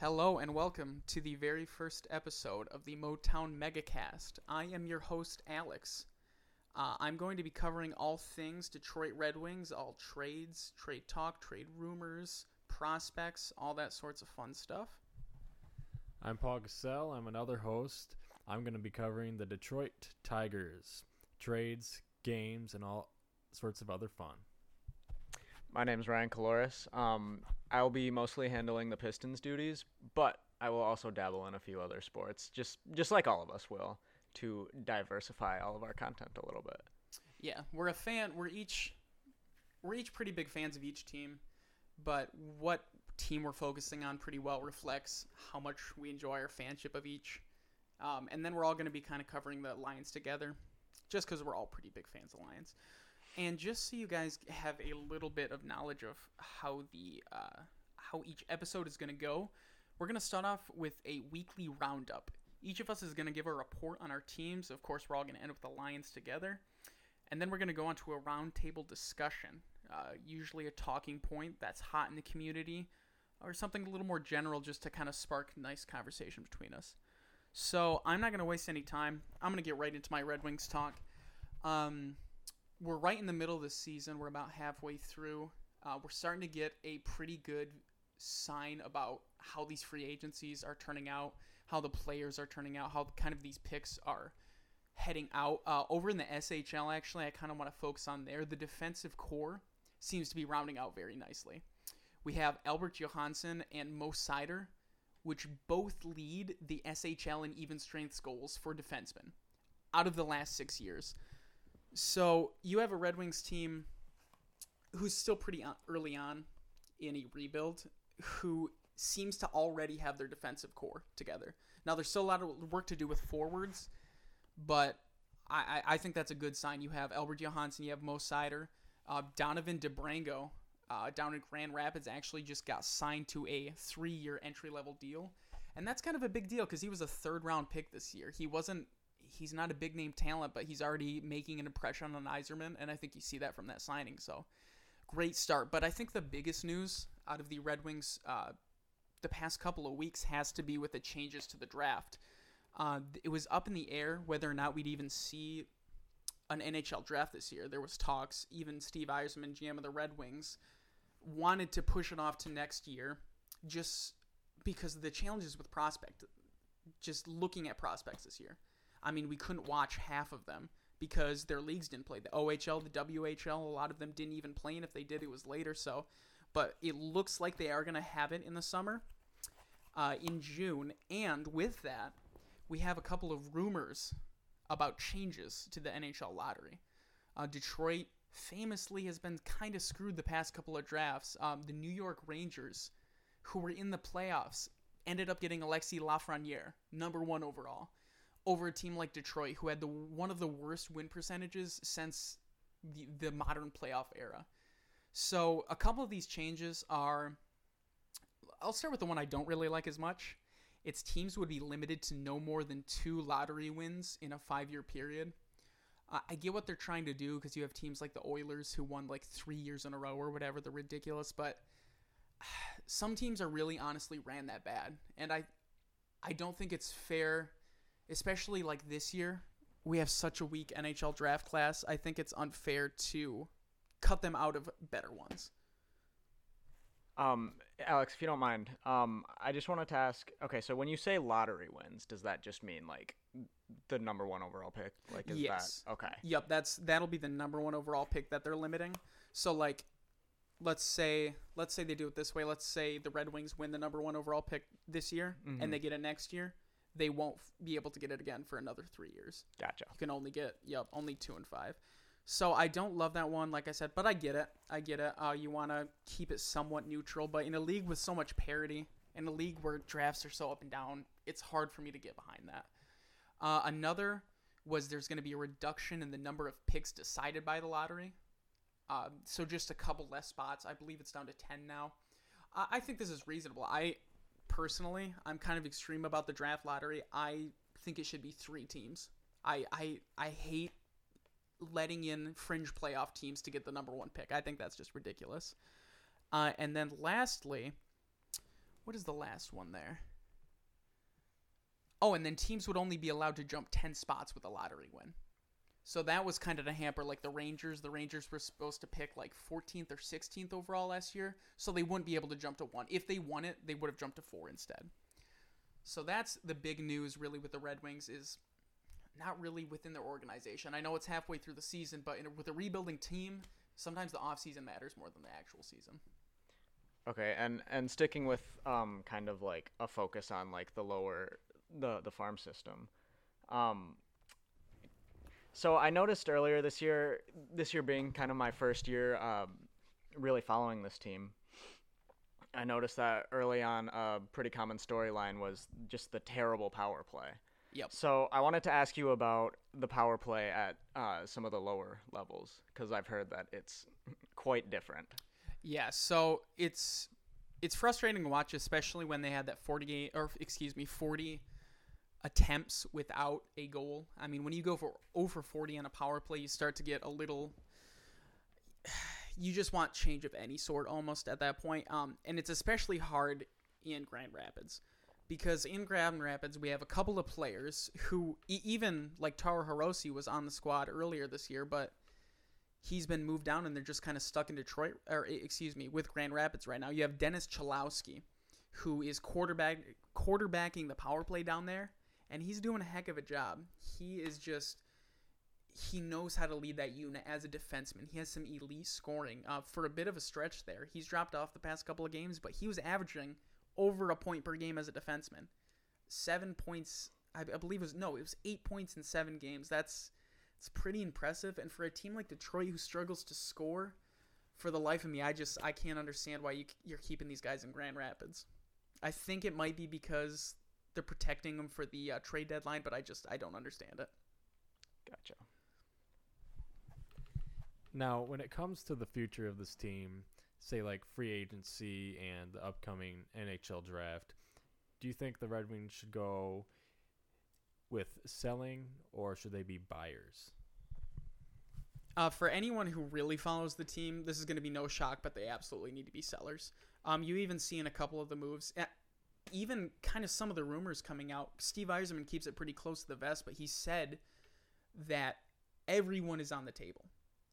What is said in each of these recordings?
Hello and welcome to the very first episode of the Motown Megacast. I am your host, Alex. Uh, I'm going to be covering all things Detroit Red Wings, all trades, trade talk, trade rumors, prospects, all that sorts of fun stuff. I'm Paul Cassell. I'm another host. I'm going to be covering the Detroit Tigers, trades, games, and all sorts of other fun. My name is Ryan Caloris. Um, I will be mostly handling the Pistons duties, but I will also dabble in a few other sports, just just like all of us will, to diversify all of our content a little bit. Yeah, we're a fan. We're each we're each pretty big fans of each team, but what team we're focusing on pretty well reflects how much we enjoy our fanship of each. Um, and then we're all going to be kind of covering the Lions together, just because we're all pretty big fans of Lions. And just so you guys have a little bit of knowledge of how the uh, how each episode is going to go, we're going to start off with a weekly roundup. Each of us is going to give a report on our teams. Of course, we're all going to end with the Lions together. And then we're going to go on to a roundtable discussion, uh, usually a talking point that's hot in the community, or something a little more general just to kind of spark nice conversation between us. So I'm not going to waste any time. I'm going to get right into my Red Wings talk. Um, we're right in the middle of the season. We're about halfway through. Uh, we're starting to get a pretty good sign about how these free agencies are turning out, how the players are turning out, how kind of these picks are heading out. Uh, over in the SHL, actually, I kind of want to focus on there. The defensive core seems to be rounding out very nicely. We have Albert Johansson and Mo Seider, which both lead the SHL in even strengths goals for defensemen out of the last six years. So you have a Red Wings team who's still pretty early on in a rebuild, who seems to already have their defensive core together. Now there's still a lot of work to do with forwards, but I, I think that's a good sign. You have Albert Johansson, you have Mo Seider, uh, Donovan Sebrango uh, down in Grand Rapids actually just got signed to a three-year entry-level deal, and that's kind of a big deal because he was a third-round pick this year. He wasn't he's not a big name talent, but he's already making an impression on Yzerman, and I think you see that from that signing. So great start. But I think the biggest news out of the Red Wings uh, the past couple of weeks has to be with the changes to the draft. Uh, it was up in the air whether or not we'd even see an NHL draft this year. There was talks. Even Steve Yzerman, GM of the Red Wings, wanted to push it off to next year, just because of the challenges with prospect. Just looking at prospects this year. I mean, we couldn't watch half of them because their leagues didn't play. The OHL, the WHL, a lot of them didn't even play, and if they did, it was later. So, but it looks like they are going to have it in the summer, uh, in June. And with that, we have a couple of rumors about changes to the NHL lottery. Uh, Detroit famously has been kind of screwed the past couple of drafts. Um, the New York Rangers, who were in the playoffs, ended up getting Alexis Lafreniere, number one overall over a team like Detroit, who had the one of the worst win percentages since the, the modern playoff era. So a couple of these changes are. I'll start with the one I don't really like as much. Its teams would be limited to no more than two lottery wins in a five-year period. Uh, I get what they're trying to do because you have teams like the Oilers who won like three years in a row or whatever. They're ridiculous, but some teams are really honestly ran that bad, and I, I don't think it's fair especially like this year, we have such a weak NHL draft class. I think it's unfair to cut them out of better ones. Um, Alex, if you don't mind, um, I just wanted to ask. Okay, so when you say lottery wins, does that just mean like the number one overall pick? Like, is yes. that okay? Yep, that's that'll be the number one overall pick that they're limiting. So like, let's say let's say they do it this way. Let's say the Red Wings win the number one overall pick this year, Mhm. and they get it next year they won't be able to get it again for another three years. Gotcha. You can only get yep only two and five. So I don't love that one, like I said, but I get it. I get it. Uh, you want to keep it somewhat neutral, but in a league with so much parity, in a league where drafts are so up and down, it's hard for me to get behind that. Uh, another was there's going to be a reduction in the number of picks decided by the lottery. Uh, so just a couple less spots. I believe it's down to ten now. I, I think this is reasonable. I personally, I'm kind of extreme about the draft lottery. I think it should be three teams. I I I hate letting in fringe playoff teams to get the number one pick. I think that's just ridiculous. Uh, and then lastly, what is the last one there? Oh, and then teams would only be allowed to jump 10 spots with a lottery win. So that was kind of a hamper. Like the Rangers, the Rangers were supposed to pick like 14th or 16th overall last year, so they wouldn't be able to jump to one. If they won it, they would have jumped to four instead. So that's the big news, really, with the Red Wings is not really within their organization. I know it's halfway through the season, but a, with a rebuilding team, sometimes the offseason matters more than the actual season. Okay, and and sticking with um kind of like a focus on like the lower the the farm system. Um so I noticed earlier this year this year being kind of my first year um really following this team. I noticed that early on a pretty common storyline was just the terrible power play. Yep. So I wanted to ask you about the power play at uh, some of the lower levels because I've heard that it's quite different. Yeah, so it's it's frustrating to watch, especially when they had that 48 or excuse me 40 attempts without a goal. I mean, when you go for over 40 on a power play, you start to get a little. You just want change of any sort almost at that point. Um, and it's especially hard in Grand Rapids because in Grand Rapids we have a couple of players who even like Taro Hirose was on the squad earlier this year, but he's been moved down and they're just kind of stuck in Detroit or excuse me with Grand Rapids right now. You have Dennis Cholowski, who is quarterback quarterbacking the power play down there, and he's doing a heck of a job. He is just he knows how to lead that unit as a defenseman. He has some elite scoring. Uh, for a bit of a stretch there, he's dropped off the past couple of games, but he was averaging over a point per game as a defenseman. Seven points, I, I believe it was no, it was eight points in seven games. That's it's pretty impressive. And for a team like Detroit who struggles to score, for the life of me, I just I can't understand why you you're keeping these guys in Grand Rapids. I think it might be because they're protecting them for the uh, trade deadline, but I just I don't understand it. Gotcha. Now, when it comes to the future of this team, say like free agency and the upcoming NHL draft, do you think the Red Wings should go with selling or should they be buyers? Uh, for anyone who really follows the team, this is going to be no shock, but they absolutely need to be sellers. Um, you even see in a couple of the moves, even kind of some of the rumors coming out. Steve Yzerman keeps it pretty close to the vest, but he said that everyone is on the table.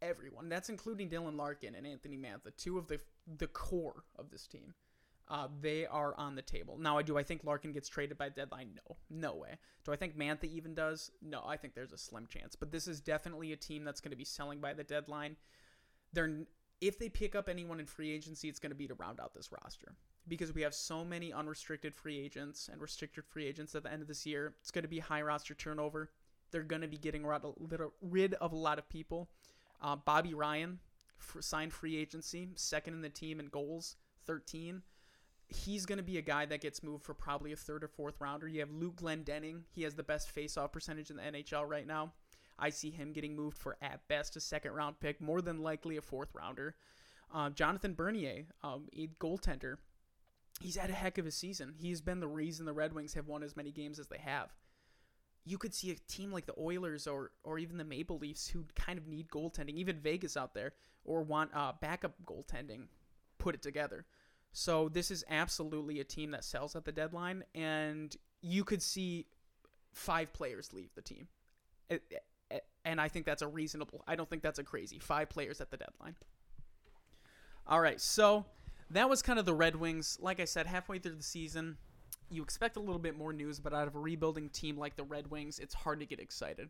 Everyone. That's including Dylan Larkin and Anthony Mantha, two of the the core of this team. Uh, they are on the table. Now, do I think Larkin gets traded by deadline? No, no way. Do I think Mantha even does? No, I think there's a slim chance. But this is definitely a team that's going to be selling by the deadline. They're if they pick up anyone in free agency, it's going to be to round out this roster because we have so many unrestricted free agents and restricted free agents at the end of this year. It's going to be high roster turnover. They're going to be getting rid of a lot of people. Uh, Bobby Ryan signed free agency, second in the team in goals, 13 he's going to be a guy that gets moved for probably a third or fourth rounder. You have Luke Glendening. He has the best face-off percentage in the NHL right now. I see him getting moved for at best a second round pick, more than likely a fourth rounder. Uh, Jonathan Bernier, um, a goaltender, he's had a heck of a season. He's been the reason the Red Wings have won as many games as they have. You could see a team like the Oilers or or even the Maple Leafs who kind of need goaltending, even Vegas out there, or want uh, backup goaltending, put it together. So this is absolutely a team that sells at the deadline, and you could see five players leave the team. And I think that's a reasonable. I don't think that's a crazy five players at the deadline. All right, so that was kind of the Red Wings. Like I said, halfway through the season, you expect a little bit more news, but out of a rebuilding team like the Red Wings, it's hard to get excited.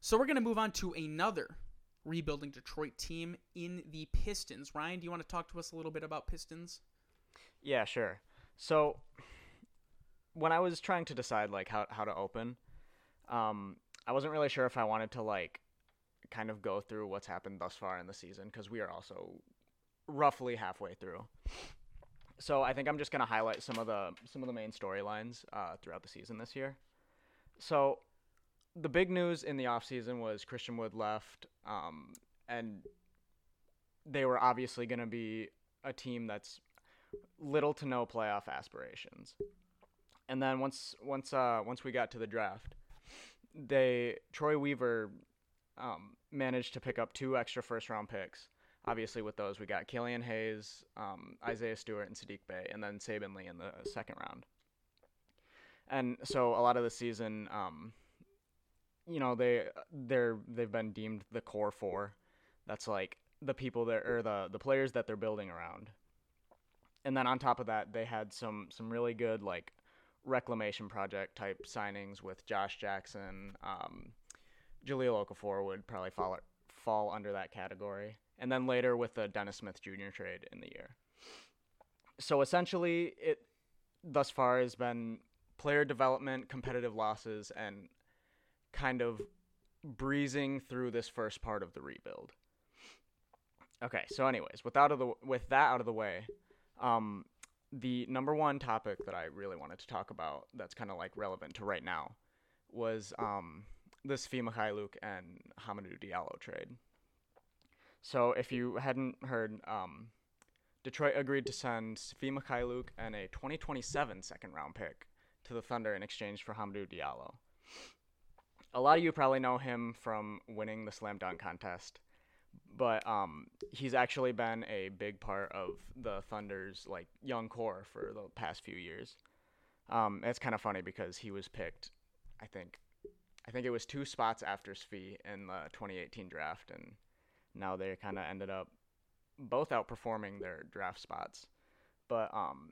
So we're going to move on to another rebuilding Detroit team in the Pistons. Ryan, do you want to talk to us a little bit about Pistons? Yeah, sure. So when I was trying to decide like how how to open, um, I wasn't really sure if I wanted to like kind of go through what's happened thus far in the season because we are also roughly halfway through. So I think I'm just gonna highlight some of the some of the main storylines uh, throughout the season this year. So the big news in the offseason was Christian Wood left, um, and they were obviously going to be a team that's little to no playoff aspirations. And then once once uh, once we got to the draft, they Troy Weaver um, managed to pick up two extra first round picks obviously with those we got Killian Hayes, um, Isaiah Stewart, and Saddiq Bey, and then Saben Lee in the second round. And so a lot of the season, um, you know, they they're they've been deemed the core four. That's like the people that or the the players that they're building around. And then on top of that, they had some some really good like reclamation project type signings with Josh Jackson. Um, Jahlil Okafor would probably fall fall under that category, and then later with the Dennis Smith Jr. trade in the year. So essentially, it thus far has been player development, competitive losses, and kind of breezing through this first part of the rebuild. Okay, so anyways, with out of the with that out of the way, um, the number one topic that I really wanted to talk about that's kind of like relevant to right now was um, the Svi Mykhailiuk and Hamidou Diallo trade. So if you hadn't heard, um, Detroit agreed to send Svi Mykhailiuk and a 2027 second round pick to the Thunder in exchange for Hamidou Diallo. A lot of you probably know him from winning the slam dunk contest, but um, he's actually been a big part of the Thunder's like young core for the past few years. Um, it's kind of funny because he was picked, I think, I think it was two spots after Svi in the 2018 draft, and now they kind of ended up both outperforming their draft spots. But um,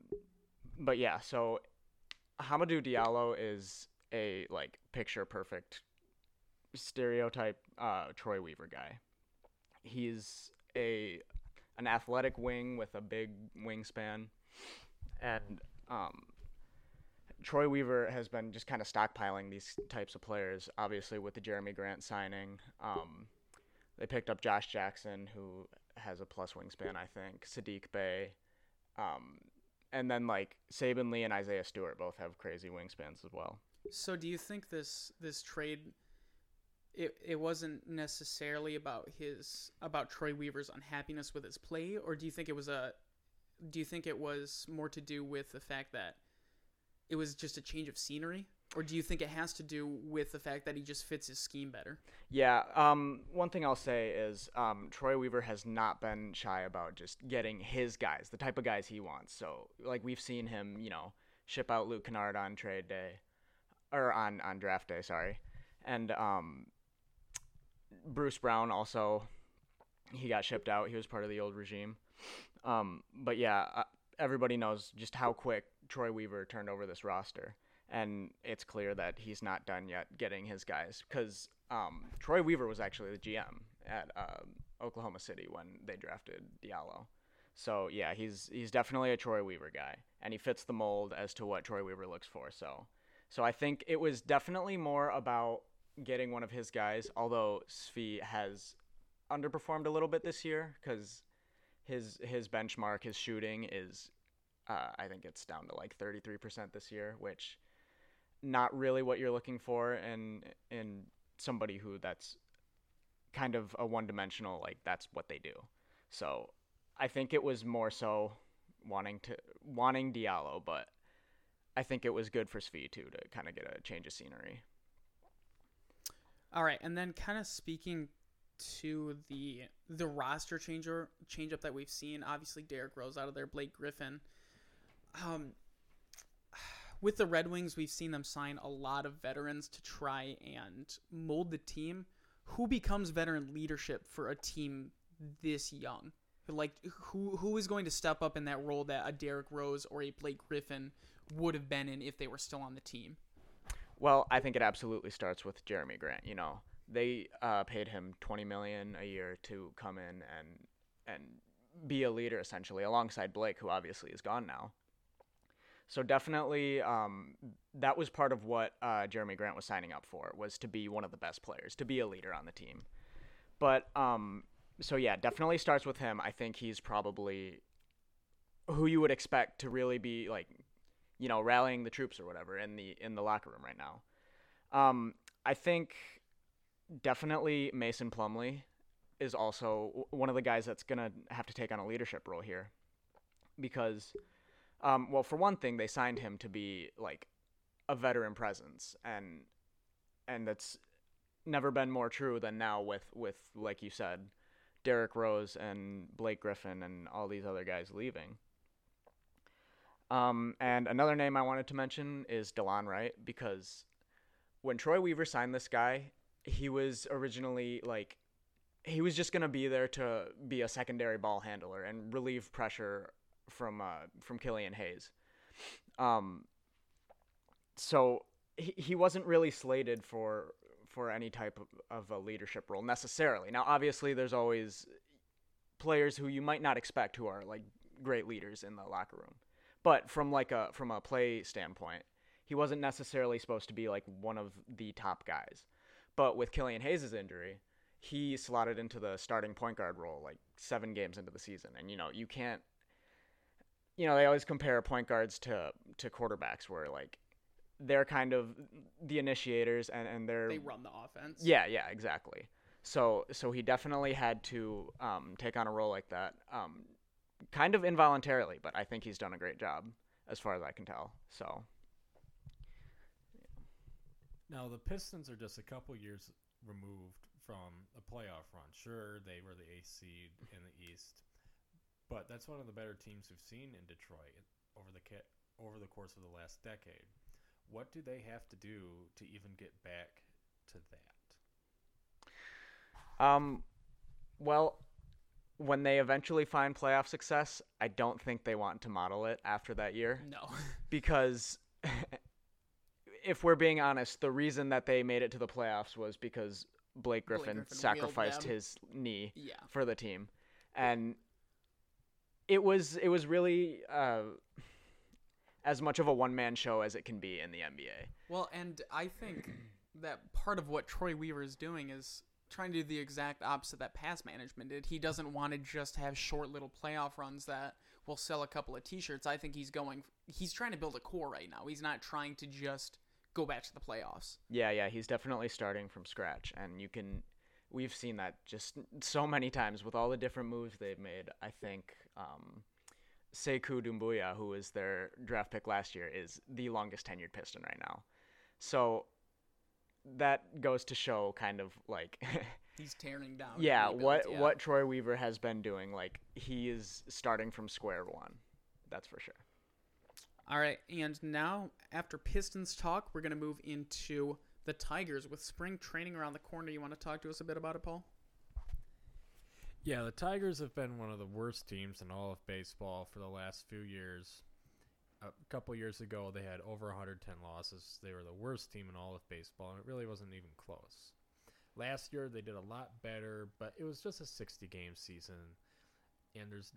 but yeah, so Hamidou Diallo is a like picture perfect stereotype uh, Troy Weaver guy. He's a an athletic wing with a big wingspan, and um, Troy Weaver has been just kind of stockpiling these types of players. Obviously, with the Jerami Grant signing, um, they picked up Josh Jackson, who has a plus wingspan, I think. Saddiq Bey, um, and then like Saben Lee and Isaiah Stewart both have crazy wingspans as well. So, do you think this this trade? It, it wasn't necessarily about his about Troy Weaver's unhappiness with his play, or do you think it was a do you think it was more to do with the fact that it was just a change of scenery, or do you think it has to do with the fact that he just fits his scheme better? Yeah. Um, one thing I'll say is um, Troy Weaver has not been shy about just getting his guys, the type of guys he wants. So, like we've seen him, you know, ship out Luke Kennard on trade day, or on on draft day, sorry, and um, Bruce Brown also he got shipped out. He was part of the old regime. Um, but yeah, uh, everybody knows just how quick Troy Weaver turned over this roster, and it's clear that he's not done yet getting his guys because um, Troy Weaver was actually the GM at um, Oklahoma City when they drafted Diallo. So yeah, he's he's definitely a Troy Weaver guy, and he fits the mold as to what Troy Weaver looks for. So, so I think it was definitely more about getting one of his guys. Although Svi has underperformed a little bit this year because his his benchmark, his shooting is uh, I think it's down to like 33% this year, which not really what you're looking for in in somebody who that's kind of a one-dimensional like that's what they do. So I think it was more so wanting to wanting Diallo, but I think it was good for Svi too to kind of get a change of scenery. All right, and then kind of speaking to the the roster changer change up that we've seen. Obviously, Derrick Rose out of there, Blake Griffin um, with the Red Wings, we've seen them sign a lot of veterans to try and mold the team. Who becomes veteran leadership for a team this young? Like who who is going to step up in that role that a Derrick Rose or a Blake Griffin would have been in if they were still on the team? Well, I think it absolutely starts with Jerami Grant. You know, they uh, paid him twenty million a year to come in and and be a leader essentially alongside Blake, who obviously is gone now. So definitely, um, that was part of what uh, Jerami Grant was signing up for was to be one of the best players, to be a leader on the team. But um, so yeah, definitely starts with him. I think he's probably who you would expect to really be like, you know, rallying the troops or whatever in the in the locker room right now. Um, I think definitely Mason Plumlee is also one of the guys that's gonna have to take on a leadership role here because um, well, for one thing, they signed him to be like a veteran presence, and and that's never been more true than now with with like you said, Derrick Rose and Blake Griffin and all these other guys leaving. Um, and another name I wanted to mention is Delon Wright because when Troy Weaver signed this guy, he was originally like he was just gonna be there to be a secondary ball handler and relieve pressure from uh, from Killian Hayes. Um, so he, he wasn't really slated for for any type of, of a leadership role necessarily. Now, obviously, there's always players who you might not expect who are like great leaders in the locker room, but from like a from a play standpoint, he wasn't necessarily supposed to be like one of the top guys. But with Killian Hayes' injury, he slotted into the starting point guard role like seven games into the season, and you know you can't. You know they always compare point guards to to quarterbacks, where like they're kind of the initiators and and they're They run the offense. yeah, yeah, exactly. So so he definitely had to um, take on a role like that, um, kind of involuntarily, but I think he's done a great job as far as I can tell. So Now the Pistons are just a couple years removed from a playoff run. Sure, they were the eighth seed in the East, but that's one of the better teams we've seen in Detroit over the ca- over the course of the last decade. What do they have to do to even get back to that? Um, well, when they eventually find playoff success, I don't think they want to model it after that year No. because if we're being honest, the reason that they made it to the playoffs was because Blake Blake Griffin, Griffin sacrificed his knee yeah. for the team, and it was it was really uh, as much of a one man show as it can be in the NBA. Well, and I think that part of what Troy Weaver is doing is trying to do the exact opposite that pass management did. He doesn't want to just have short little playoff runs that will sell a couple of t-shirts. I think he's going he's trying to build a core right now. He's not trying to just go back to the playoffs. Yeah, yeah, he's definitely starting from scratch, and you can. We've seen that just so many times with all the different moves they've made. I think um, Sekou Doumbouya, who was their draft pick last year, is the longest tenured Piston right now. So that goes to show kind of like He's tearing down. yeah what yeah. what Troy Weaver has been doing like he is starting from square one that's for sure All right, and now after Pistons talk, we're going to move into the Tigers with spring training around the corner. You want to talk to us a bit about it, Paul? Yeah, the Tigers have been one of the worst teams in all of baseball for the last few years. A couple years ago, they had over 110 losses. They were the worst team in all of baseball, and it really wasn't even close. Last year, they did a lot better, but it was just a 60 game season, and there's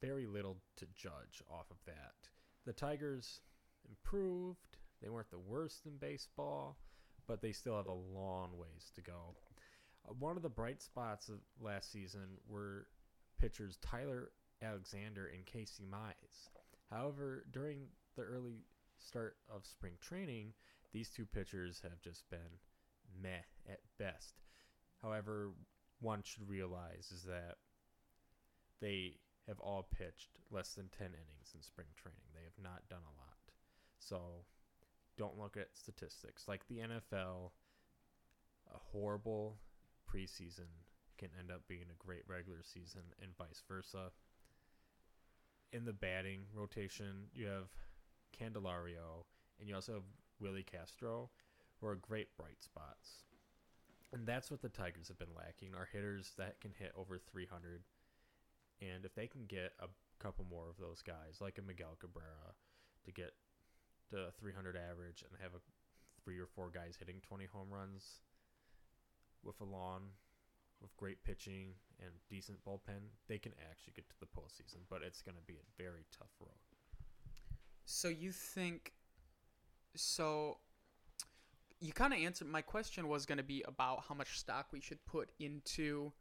very little to judge off of that. The Tigers improved. They weren't the worst in baseball, but they still have a long ways to go. One of the bright spots of last season were pitchers Tyler Alexander and Casey Mize. However, during the early start of spring training, these two pitchers have just been meh at best. However, one should realize is that they have all pitched less than 10 innings in spring training. They have not done a lot. So don't look at statistics. Like the NFL, a horrible preseason can end up being a great regular season and vice versa. In the batting rotation, you have Candelario and you also have Willi Castro, who are great bright spots. And that's what the Tigers have been lacking are hitters that can hit over 300. And if they can get a couple more of those guys, like a Miguel Cabrera, to get to 300 average and have a three or four guys hitting 20 home runs with a lawn, with great pitching and decent bullpen, they can actually get to the postseason. But it's going to be a very tough road. So you think so you kind of answered my question was going to be about how much stock we should put into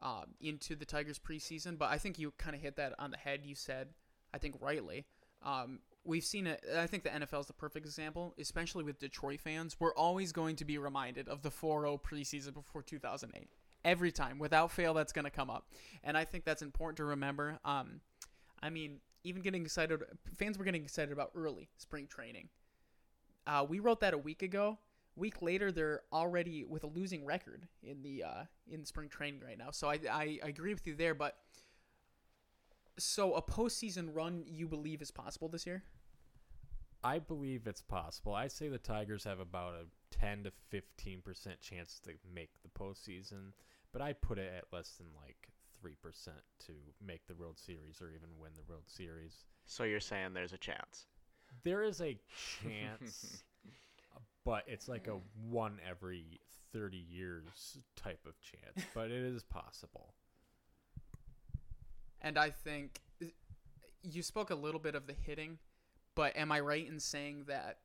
um, into the Tigers preseason, but I think you kind of hit that on the head. You said, I think rightly, um, we've seen it. I think the NFL is the perfect example, especially with Detroit fans. We're always going to be reminded of the 4-0 preseason before 2008. Every time, without fail, that's going to come up, and I think that's important to remember. Um, I mean, even getting excited, fans were getting excited about early spring training. Uh, we wrote that a week ago. Week later, they're already with a losing record in the uh, in spring training right now. So I, I I agree with you there, but so a postseason run you believe is possible this year? I believe it's possible. I say the Tigers have about a 10 to 15 percent chance to make the postseason, but I put it at less than like three percent to make the World Series or even win the World Series. So you're saying there's a chance? There is a chance, but it's like a one every 30 years type of chance, but it is possible. And I think you spoke a little bit of the hitting, but am I right in saying that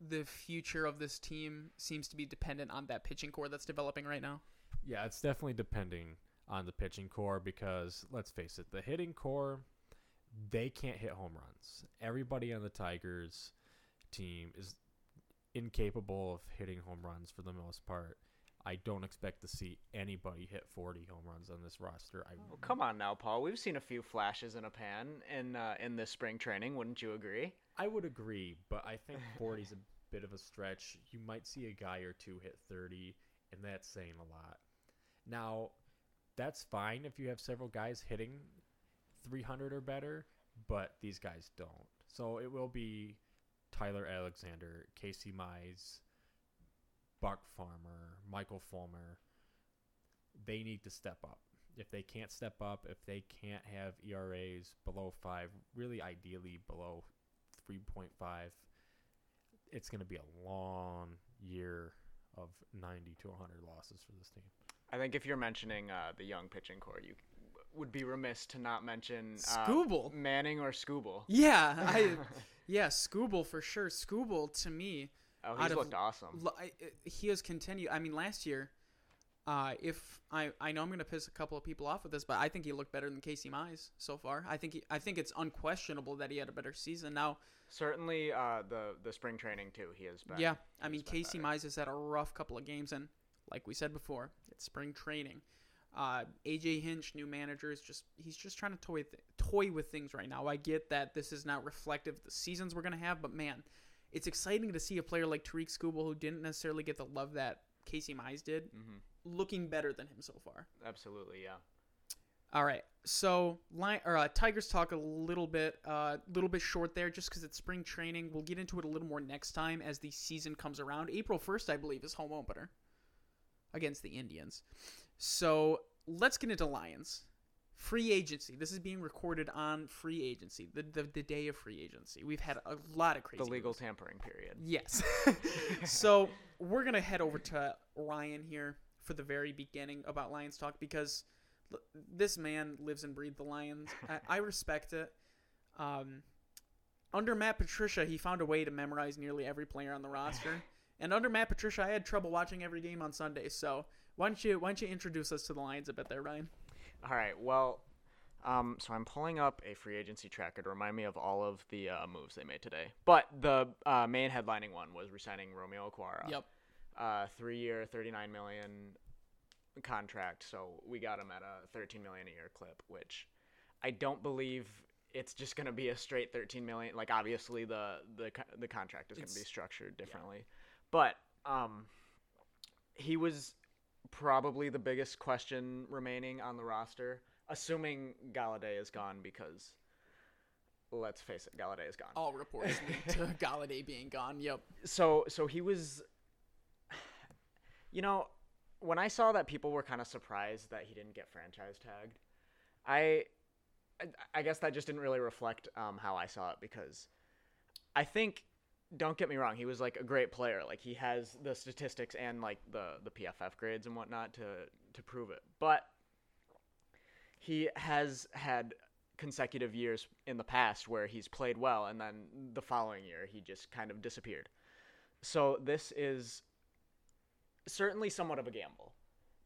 the future of this team seems to be dependent on that pitching core that's developing right now? Yeah, it's definitely depending on the pitching core because let's face it, the hitting core they can't hit home runs. Everybody on the Tigers team is incapable of hitting home runs for the most part. I don't expect to see anybody hit 40 home runs on this roster. I Oh, come on now, Paul. We've seen a few flashes in a pan in uh, in this spring training. Wouldn't you agree? I would agree, but I think 40 is a bit of a stretch. You might see a guy or two hit 30, and that's saying a lot. Now, that's fine if you have several guys hitting 300 or better, but these guys don't. So it will be Tyler Alexander, Casey Mize, Buck Farmer, Michael Fulmer. They need to step up. If they can't step up, if they can't have ERAs below five, really ideally below 3.5, it's going to be a long year of 90 to 100 losses for this team. I think if you're mentioning uh, the young pitching core, you would be remiss to not mention uh, Skubal. Manning or Skubal. Yeah, I yeah, Skubal for sure. Skubal to me, Oh, he's of looked awesome. l- I- he has continued. I mean, last year, uh, if I I know I'm gonna piss a couple of people off with this, but I think he looked better than Casey Mize so far. I think he, I think it's unquestionable that he had a better season. Now, Certainly, uh, the the spring training too. He has been. yeah, I mean Casey better. Mize has had a rough couple of games, and like we said before, it's spring training. Uh, AJ Hinch, new manager, is just he's just trying to toy th- toy with things right now. I get that this is not reflective of the seasons we're gonna have, but man, it's exciting to see a player like Tarik Skubal, who didn't necessarily get the love that Casey Mize did, hmm looking better than him so far. Absolutely, yeah. All right, so line or uh, Tigers talk a little bit, a uh, little bit short there, just because it's spring training. We'll get into it a little more next time as the season comes around. April first, I believe, is home opener against the Indians. So let's get into Lions. Free agency. This is being recorded on free agency, the the, the day of free agency. We've had a lot of crazy. The legal moves. tampering period. Yes. so we're gonna head over to Ryan here for the very beginning about Lions talk because this man lives and breathes the Lions. I, I respect it. Um, under Matt Patricia, he found a way to memorize nearly every player on the roster. And under Matt Patricia, I had trouble watching every game on Sunday. So why don't you why don't you introduce us to the Lions a bit there, Ryan? All right. Well, um, so I'm pulling up a free agency tracker to remind me of all of the uh, moves they made today. But the uh, main headlining one was resigning Romeo Okwara. Yep. Uh, three-year, 39 million contract. So we got him at a 13 million a year clip, which I don't believe it's just going to be a straight 13 million. Like obviously the the the contract is going to be structured differently, but um, he was probably the biggest question remaining on the roster, assuming Golladay is gone because. Let's face it, Golladay is gone All reports lead to Golladay being gone. Yep. so so he was you know when i saw that people were kind of surprised that he didn't get franchise tagged i i guess that just didn't really reflect um, how i saw it because i think don't get me wrong he was like a great player. Like he has the statistics and like the the pff grades and whatnot to to prove it. But he has had consecutive years in the past where he's played well and then the following year he just kind of disappeared. So this is certainly somewhat of a gamble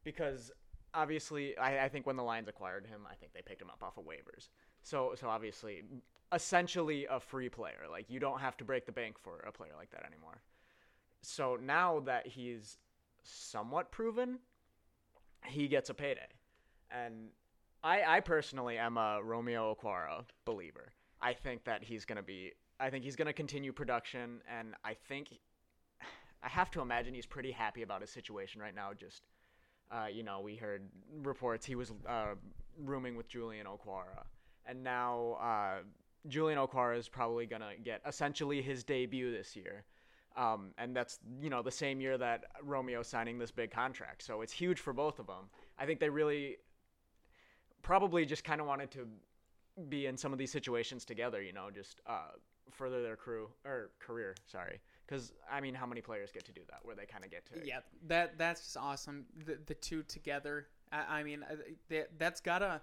because obviously I, I think when the Lions acquired him, I think they picked him up off of waivers. So so obviously essentially a free player. Like you don't have to break the bank for a player like that anymore. So now that he's somewhat proven, he gets a payday. And I I personally am a Romeo Okwara believer. I think that he's gonna be I think he's gonna continue production and I think I have to imagine he's pretty happy about his situation right now. Just, uh, you know, we heard reports he was uh, rooming with Julian Okwara, and now uh, Julian Okwara is probably gonna get essentially his debut this year. Um, and that's you know the same year that Romeo signing this big contract, so it's huge for both of them. I think they really probably just kind of wanted to be in some of these situations together, you know, just uh, further their crew or career. Sorry, because I mean, how many players get to do that where they kind of get to? Yeah, that that's just awesome. The the two together. I, I mean, uh, that that's gotta.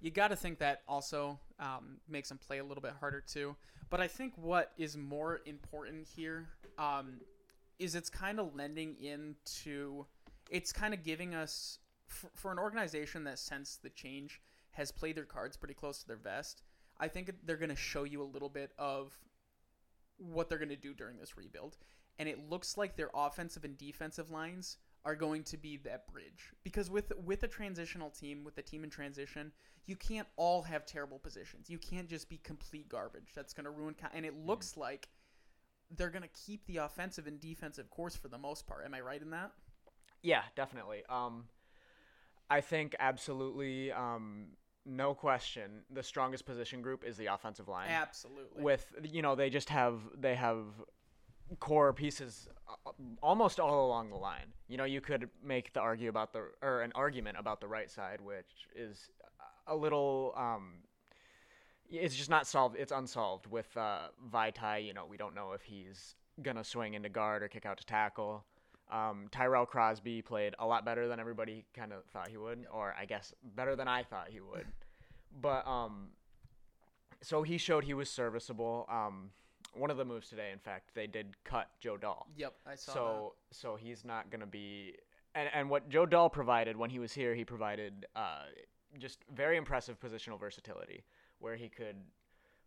You got to think that also um, makes them play a little bit harder too. But I think what is more important here um, is it's kind of lending into, it's kind of giving us for, for an organization that since the change has played their cards pretty close to their vest. I think they're going to show you a little bit of what they're going to do during this rebuild. And it looks like their offensive and defensive lines are going to be that bridge. Because with with a transitional team with a team in transition you can't all have terrible positions. You can't just be complete garbage that's going to ruin and it looks mm. like they're going to keep the offensive and defensive course for the most part. Am i right in that? Yeah definitely. Um i think absolutely um no question the strongest position group is the offensive line. Absolutely. With you know they just have they have core pieces uh, almost all along the line. You know, you could make the argue about the or an argument about the right side, which is a little um, it's just not solved. It's unsolved with uh, Vaitai. You know, we don't know if he's gonna swing into guard or kick out to tackle. Um, Tyrell Crosby played a lot better than everybody kind of thought he would, or I guess better than I thought he would. But um, so he showed he was serviceable. Um, one of the moves today, in fact, they did cut Joe Dahl. Yep, I saw so, that. So he's not going to be. And, and what Joe Dahl provided when he was here, he provided uh, just very impressive positional versatility, where he could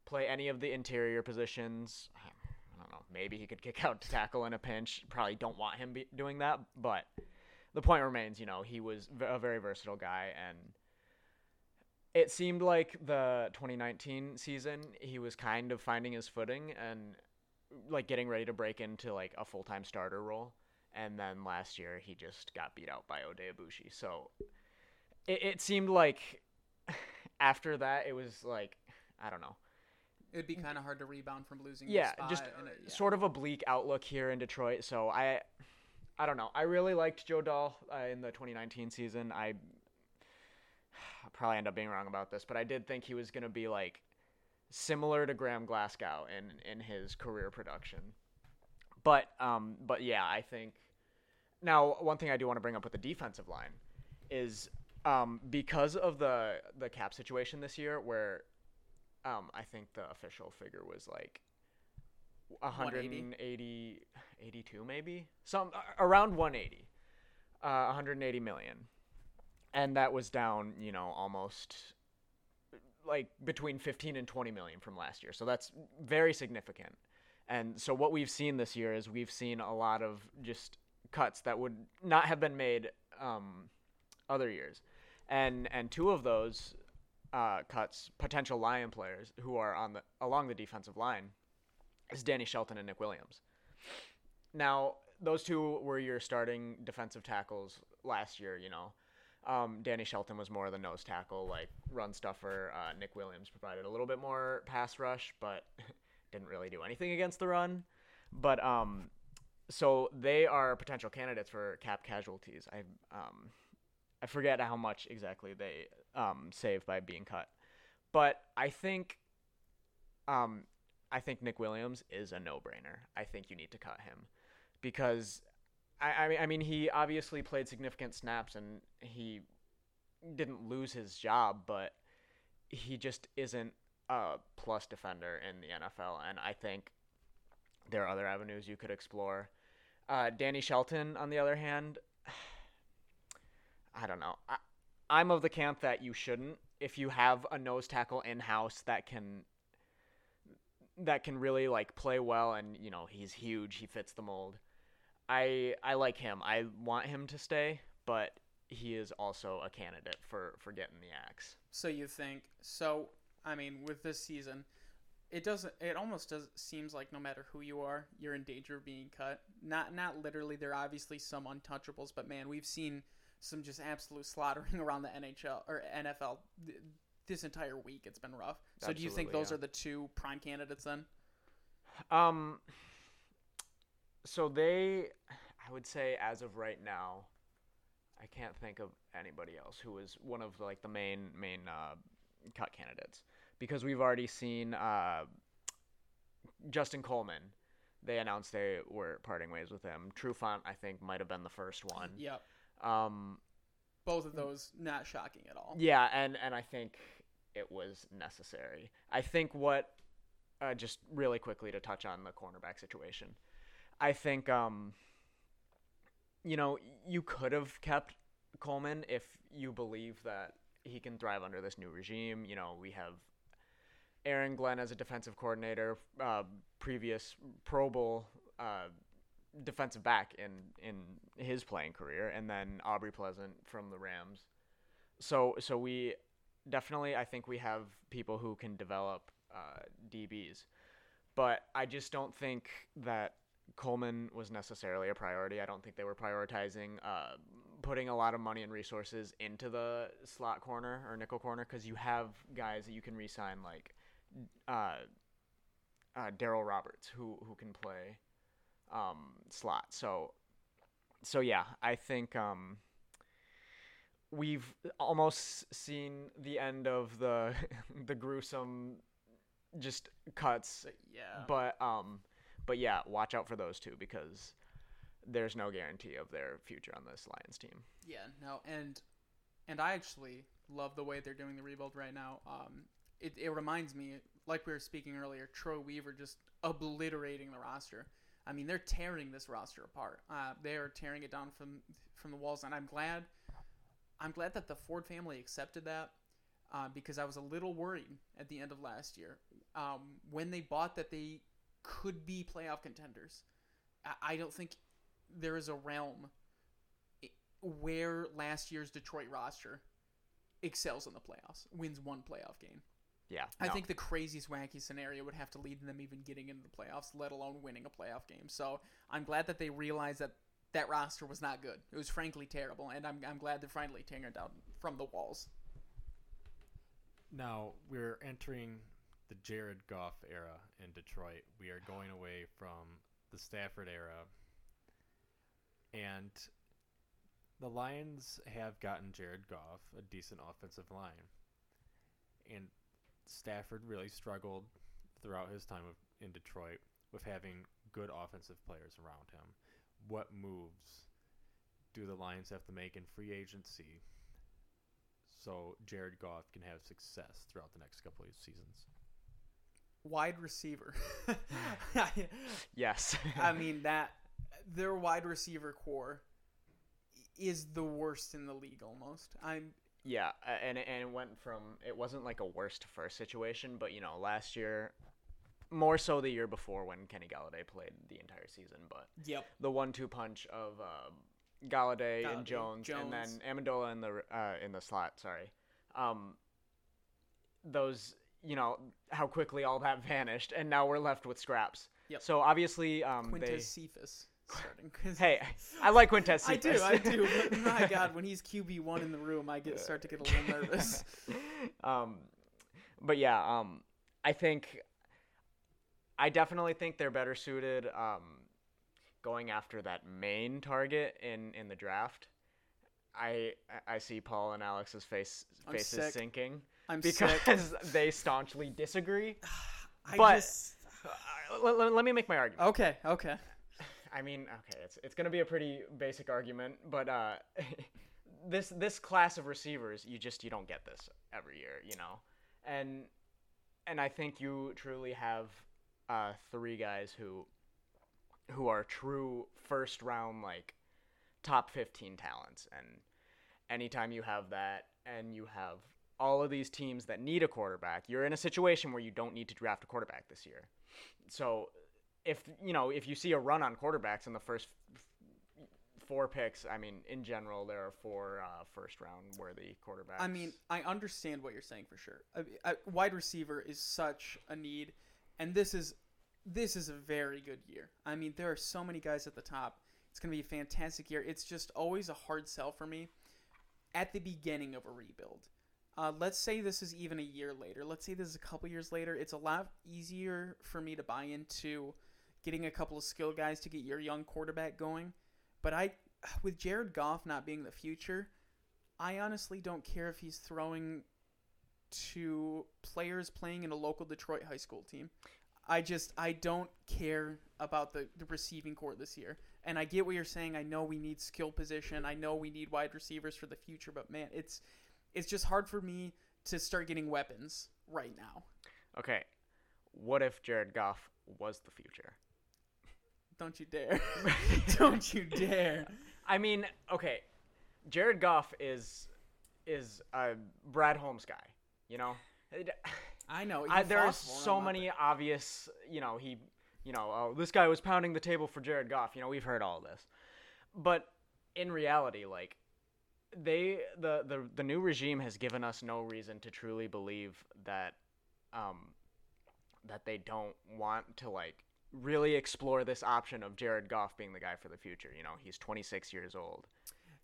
play any of the interior positions. I don't know. Maybe he could kick out to tackle in a pinch. Probably don't want him doing that, but the point remains. You know, he was a very versatile guy, and it seemed like the 2019 season he was kind of finding his footing and like getting ready to break into like a full-time starter role and then last year he just got beat out by Oday Aboushi. So it, it seemed like after that it was like I don't know. It'd be kind of hard to rebound from losing. Yeah, just a, yeah. sort of a bleak outlook here in Detroit. So I, I don't know. I really liked Joe Dahl uh, in the 2019 season. I probably end up being wrong about this, but I did think he was going to be like similar to Graham Glasgow in in his career production. But um, but yeah, I think now one thing I do want to bring up with the defensive line is um, because of the the cap situation this year, where um, I think the official figure was like 180, 82 maybe? Some around 180, uh, 180 million and that was down, you know, almost like between 15 and 20 million from last year. So that's very significant. And so what we've seen this year is we've seen a lot of just cuts that would not have been made um, other years, and and two of those uh, cuts, potential Lion players who are on the along the defensive line, is Danny Shelton and Nick Williams. Now those two were your starting defensive tackles last year. You know, um, Danny Shelton was more of the nose tackle, like run stuffer. Uh, Nick Williams provided a little bit more pass rush, but didn't really do anything against the run. But um, so they are potential candidates for cap casualties. I um, I forget how much exactly they um, save by being cut, but I think um, I think Nick Williams is a no-brainer. I think you need to cut him because I, I mean, I mean, he obviously played significant snaps and he didn't lose his job, but he just isn't a plus defender in the NFL. And I think there are other avenues you could explore. Uh, Danny Shelton, on the other hand, I don't know. I, I'm of the camp that you shouldn't. If you have a nose tackle in house that can that can really like play well and you know he's huge, he fits the mold. I I like him. I want him to stay, but he is also a candidate for for getting the axe. So you think? So I mean, with this season, it doesn't. It almost does seems like no matter who you are, you're in danger of being cut. Not not literally. There are obviously some untouchables, but man, we've seen some just absolute slaughtering around the NHL or NFL this entire week. It's been rough. So do you think those yeah. are the two prime candidates then? Um. So they, I would say, as of right now, I can't think of anybody else who was one of like the main main uh, cut candidates because we've already seen uh, Justin Coleman. They announced they were parting ways with him. Trufant, I think, might have been the first one. Yep. Um, Both of those not shocking at all. yeah, and and I think it was necessary. I think what uh, just really quickly to touch on the cornerback situation. I think um you know, you could have kept Coleman if you believe that he can thrive under this new regime. You know, we have Aaron Glenn as a defensive coordinator, uh, previous Pro Bowl uh, defensive back in in his playing career, and then Aubrey Pleasant from the Rams. So so we definitely I think we have people who can develop uh, DBs, but I just don't think that Coleman was necessarily a priority. I don't think they were prioritizing uh, putting a lot of money and resources into the slot corner or nickel corner because you have guys that you can re-sign like uh, uh, Darryl Roberts who who can play um, slot. So so yeah, I think um, we've almost seen the end of the the gruesome just cuts yeah. but um but yeah watch out for those two because there's no guarantee of their future on this lions team Yeah, no, and and I actually love the way they're doing the rebuild right now. Um, it, it reminds me, like we were speaking earlier, Troy Weaver just obliterating the roster. I mean, they're tearing this roster apart. Uh, they are tearing it down from from the walls, and I'm glad. I'm glad that the Ford family accepted that uh, because I was a little worried at the end of last year um, when they bought that they could be playoff contenders. I, I don't think there is a realm where last year's Detroit roster excels in the playoffs, wins one playoff game. yeah I think the craziest wacky scenario would have to lead them even getting into the playoffs, let alone winning a playoff game. So I'm glad that they realized that that roster was not good. It was frankly terrible, and I'm, I'm glad they're finally tearing it down from the walls. Now we're entering the Jared Goff era in Detroit. We are going away from the Stafford era. And the Lions have gotten Jared Goff a decent offensive line. And Stafford really struggled throughout his time of, in Detroit with having good offensive players around him. What moves do the Lions have to make in free agency so Jared Goff can have success throughout the next couple of seasons. Wide receiver. yes I mean that their wide receiver core is the worst in the league almost. I'm yeah and it- and it went from it wasn't like a worst to first situation but you know last year more so the year before when Kenny Golladay played the entire season but yep. the one-two punch of uh, Golladay, Golladay, and Jones, and then Jones. Amendola in the uh, in the slot. Sorry, um, those you know how quickly all that vanished, and now we're left with scraps. Yep. So obviously, um, they. Quintez Cephus Hey, I like Quintez. I do, I do. But my God, when he's QB one in the room, I get start to get a little nervous. um, but yeah, um, I think I definitely think they're better suited um, going after that main target in in the draft. I I see Paul and Alex's face faces sinking I'm sick. because they staunchly disagree. I but- just Uh, let, let- let me make my argument. okay, okay. I mean, okay, it's it's gonna be a pretty basic argument, but uh, this this class of receivers, you just you don't get this every year, you know, and and I think you truly have uh, three guys who who are true first round like top fifteen talents, and anytime you have that, and you have all of these teams that need a quarterback, you're in a situation where you don't need to draft a quarterback this year. So if you know if you see a run on quarterbacks in the first four picks, I mean, in general, there are four uh, first round worthy quarterbacks. I mean, I understand what you're saying for sure. I, wide receiver is such a need, and this is this is a very good year. I mean, there are so many guys at the top. It's going to be a fantastic year. It's just always a hard sell for me at the beginning of a rebuild. Uh, let's say this is even a year later. Let's say this is a couple years later. It's a lot easier for me to buy into getting a couple of skill guys to get your young quarterback going. But I, with Jared Goff not being the future, I honestly don't care if he's throwing to players playing in a local Detroit high school team. I just I don't care about the, the receiving core this year. And I get what you're saying. I know we need skill position. I know we need wide receivers for the future, but man, it's it's just hard for me to start getting weapons right now. Okay. What if Jared Goff was the future? Don't you dare. don't you dare. I mean, okay. Jared Goff is is a Brad Holmes guy, you know? I know. I, there are so many obvious, you know, he, you know, oh, this guy was pounding the table for Jared Goff. You know, we've heard all this, but in reality, like they, the the the new regime has given us no reason to truly believe that, um, that they don't want to like really explore this option of Jared Goff being the guy for the future. You know, he's 26 years old.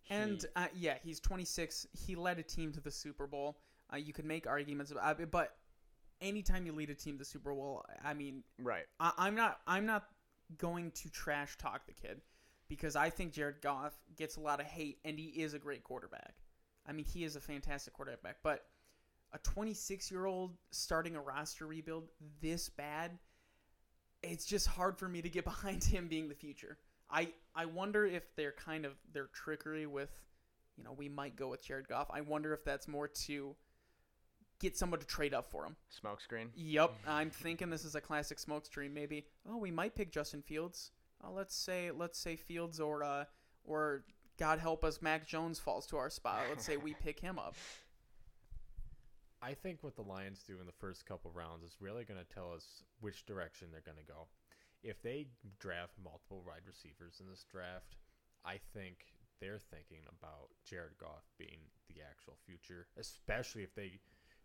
And uh, yeah, he's 26. He led a team to the Super Bowl. Uh, you could make arguments about it, but anytime you lead a team to the Super Bowl, I mean, right? I, I'm not. I'm not going to trash talk the kid because I think Jared Goff gets a lot of hate and he is a great quarterback. I mean, he is a fantastic quarterback, but a 26 year old starting a roster rebuild this bad, it's just hard for me to get behind him being the future. I I wonder if they're kind of their trickery with, you know, we might go with Jared Goff. I wonder if that's more to get someone to trade up for him. Smokescreen. Yep, I'm thinking this is a classic smokescreen. Maybe oh, we might pick Justin Fields. Oh, let's say let's say Fields or uh or God help us, Mac Jones falls to our spot. Let's say we pick him up. I think what the Lions do in the first couple rounds is really going to tell us which direction they're going to go. If they draft multiple wide receivers in this draft, I think they're thinking about Jared Goff being the actual future, especially if they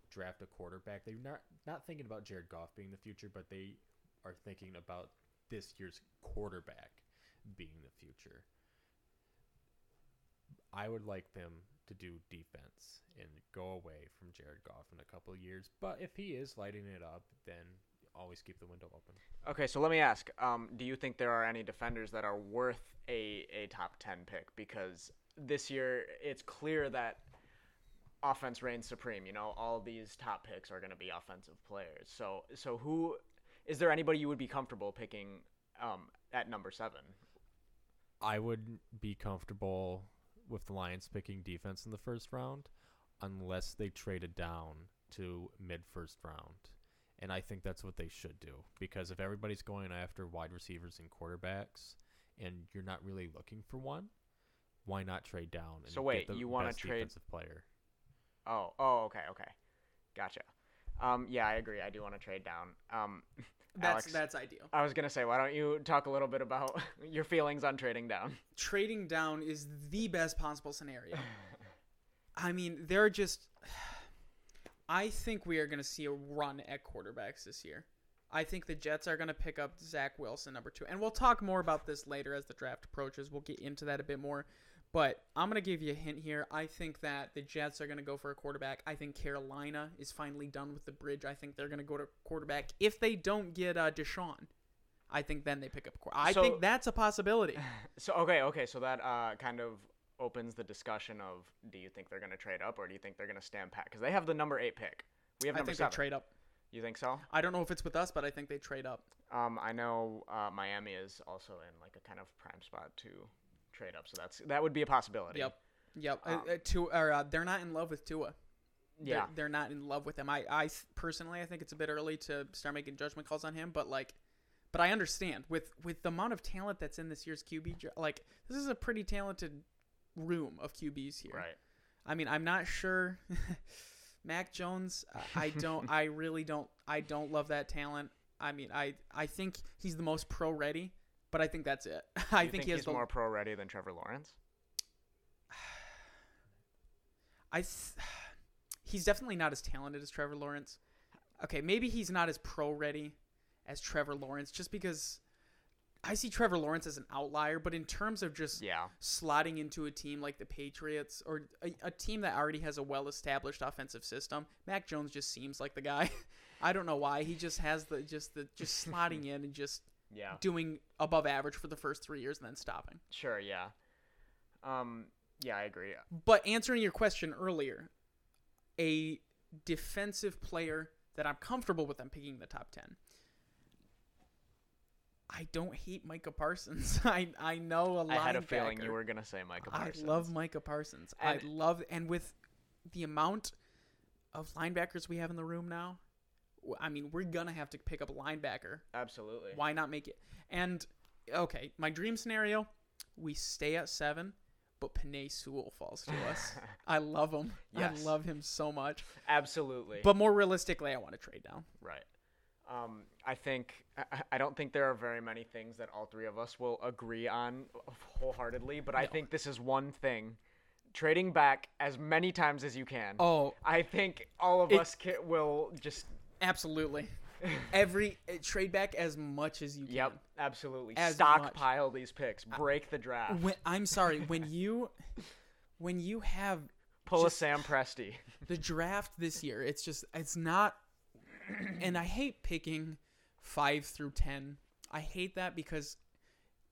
draft a quarterback. They're not not thinking about Jared Goff being the future, but they are thinking about this year's quarterback being the future. I would like them to do defense and go away from Jared Goff in a couple of years. But if he is lighting it up, then always keep the window open. Okay, so let me ask: um, Do you think there are any defenders that are worth a a top ten pick? Because this year it's clear that offense reigns supreme. You know, all these top picks are going to be offensive players. So, so who is there anybody you would be comfortable picking um, at number seven? I would be comfortable with the Lions picking defense in the first round, unless they traded down to mid first round. And I think that's what they should do because if everybody's going after wide receivers and quarterbacks, and you're not really looking for one, why not trade down? And so wait, you want to trade defensive player? Oh, oh, okay, okay, gotcha. Um, yeah, I agree. I do want to trade down. Um, That's Alex, that's ideal. I was gonna say, why don't you talk a little bit about your feelings on trading down? Trading down is the best possible scenario. I mean, they're just. I think we are going to see a run at quarterbacks this year. I think the Jets are going to pick up Zach Wilson, number two. And we'll talk more about this later as the draft approaches. We'll get into that a bit more. But I'm going to give you a hint here. I think that the Jets are going to go for a quarterback. I think Carolina is finally done with the bridge. I think they're going to go to quarterback. If they don't get uh, Deshaun, I think then they pick up. Qu- I So- think that's a possibility. So okay, okay, so that uh, kind of opens the discussion of: Do you think they're gonna trade up, or do you think they're gonna stand pat? Because they have the number eight pick. We have number I think seven. they trade up. You think so? I don't know if it's with us, but I think they trade up. Um, I know uh, Miami is also in like a kind of prime spot to trade up, so that's that would be a possibility. Yep. Yep. Uh, Um, uh, Tua, or, uh, they're not in love with Tua. They're- Yeah. They're, not in love with him. I, I personally, I think it's a bit early to start making judgment calls on him, but like, but I understand with with the amount of talent that's in this year's QB, like this is a pretty talented room of QBs here. Right. I mean, I'm not sure. Mac Jones, I don't, I really don't, I don't love that talent. I mean, I, I think he's the most pro ready, but I think that's it. I you think, he has he's the more pro ready than Trevor Lawrence. I he's definitely not as talented as Trevor Lawrence. Okay, maybe he's not as pro ready, as Trevor Lawrence, just because I see Trevor Lawrence as an outlier. But in terms of just Yeah. slotting into a team like the Patriots or a, a team that already has a well-established offensive system, Mac Jones just seems like the guy. I don't know why he just has the just the just slotting in and just Yeah. doing above average for the first three years and then stopping. Sure. Yeah. Um. Yeah, I agree. But answering your question earlier, a defensive player that I'm comfortable with them picking the top 10. I don't hate Micah Parsons. I I know a I had a feeling you were gonna say Micah Parsons. I love Micah Parsons. And- I love and with the amount of linebackers we have in the room now, I mean, we're gonna have to pick up a linebacker. Absolutely. Why not make it? And okay, my dream scenario: we stay at seven, but Penei Sewell falls to us. I love him. Yes. I love him so much. Absolutely. But more realistically, I want to trade down. Right. Um, I think I, I don't think there are very many things that all three of us will agree on wholeheartedly, but I No. think this is one thing: trading back as many times as you can. Oh, I think all of It- us ca- will just. Absolutely. Every uh, trade back as much as you can. Yep, absolutely. As Stockpile these picks. Break the draft. When, I'm sorry when you when you have Pull a Sam Presti. the draft this year it's just it's not and i hate picking 5 through 10 i hate that because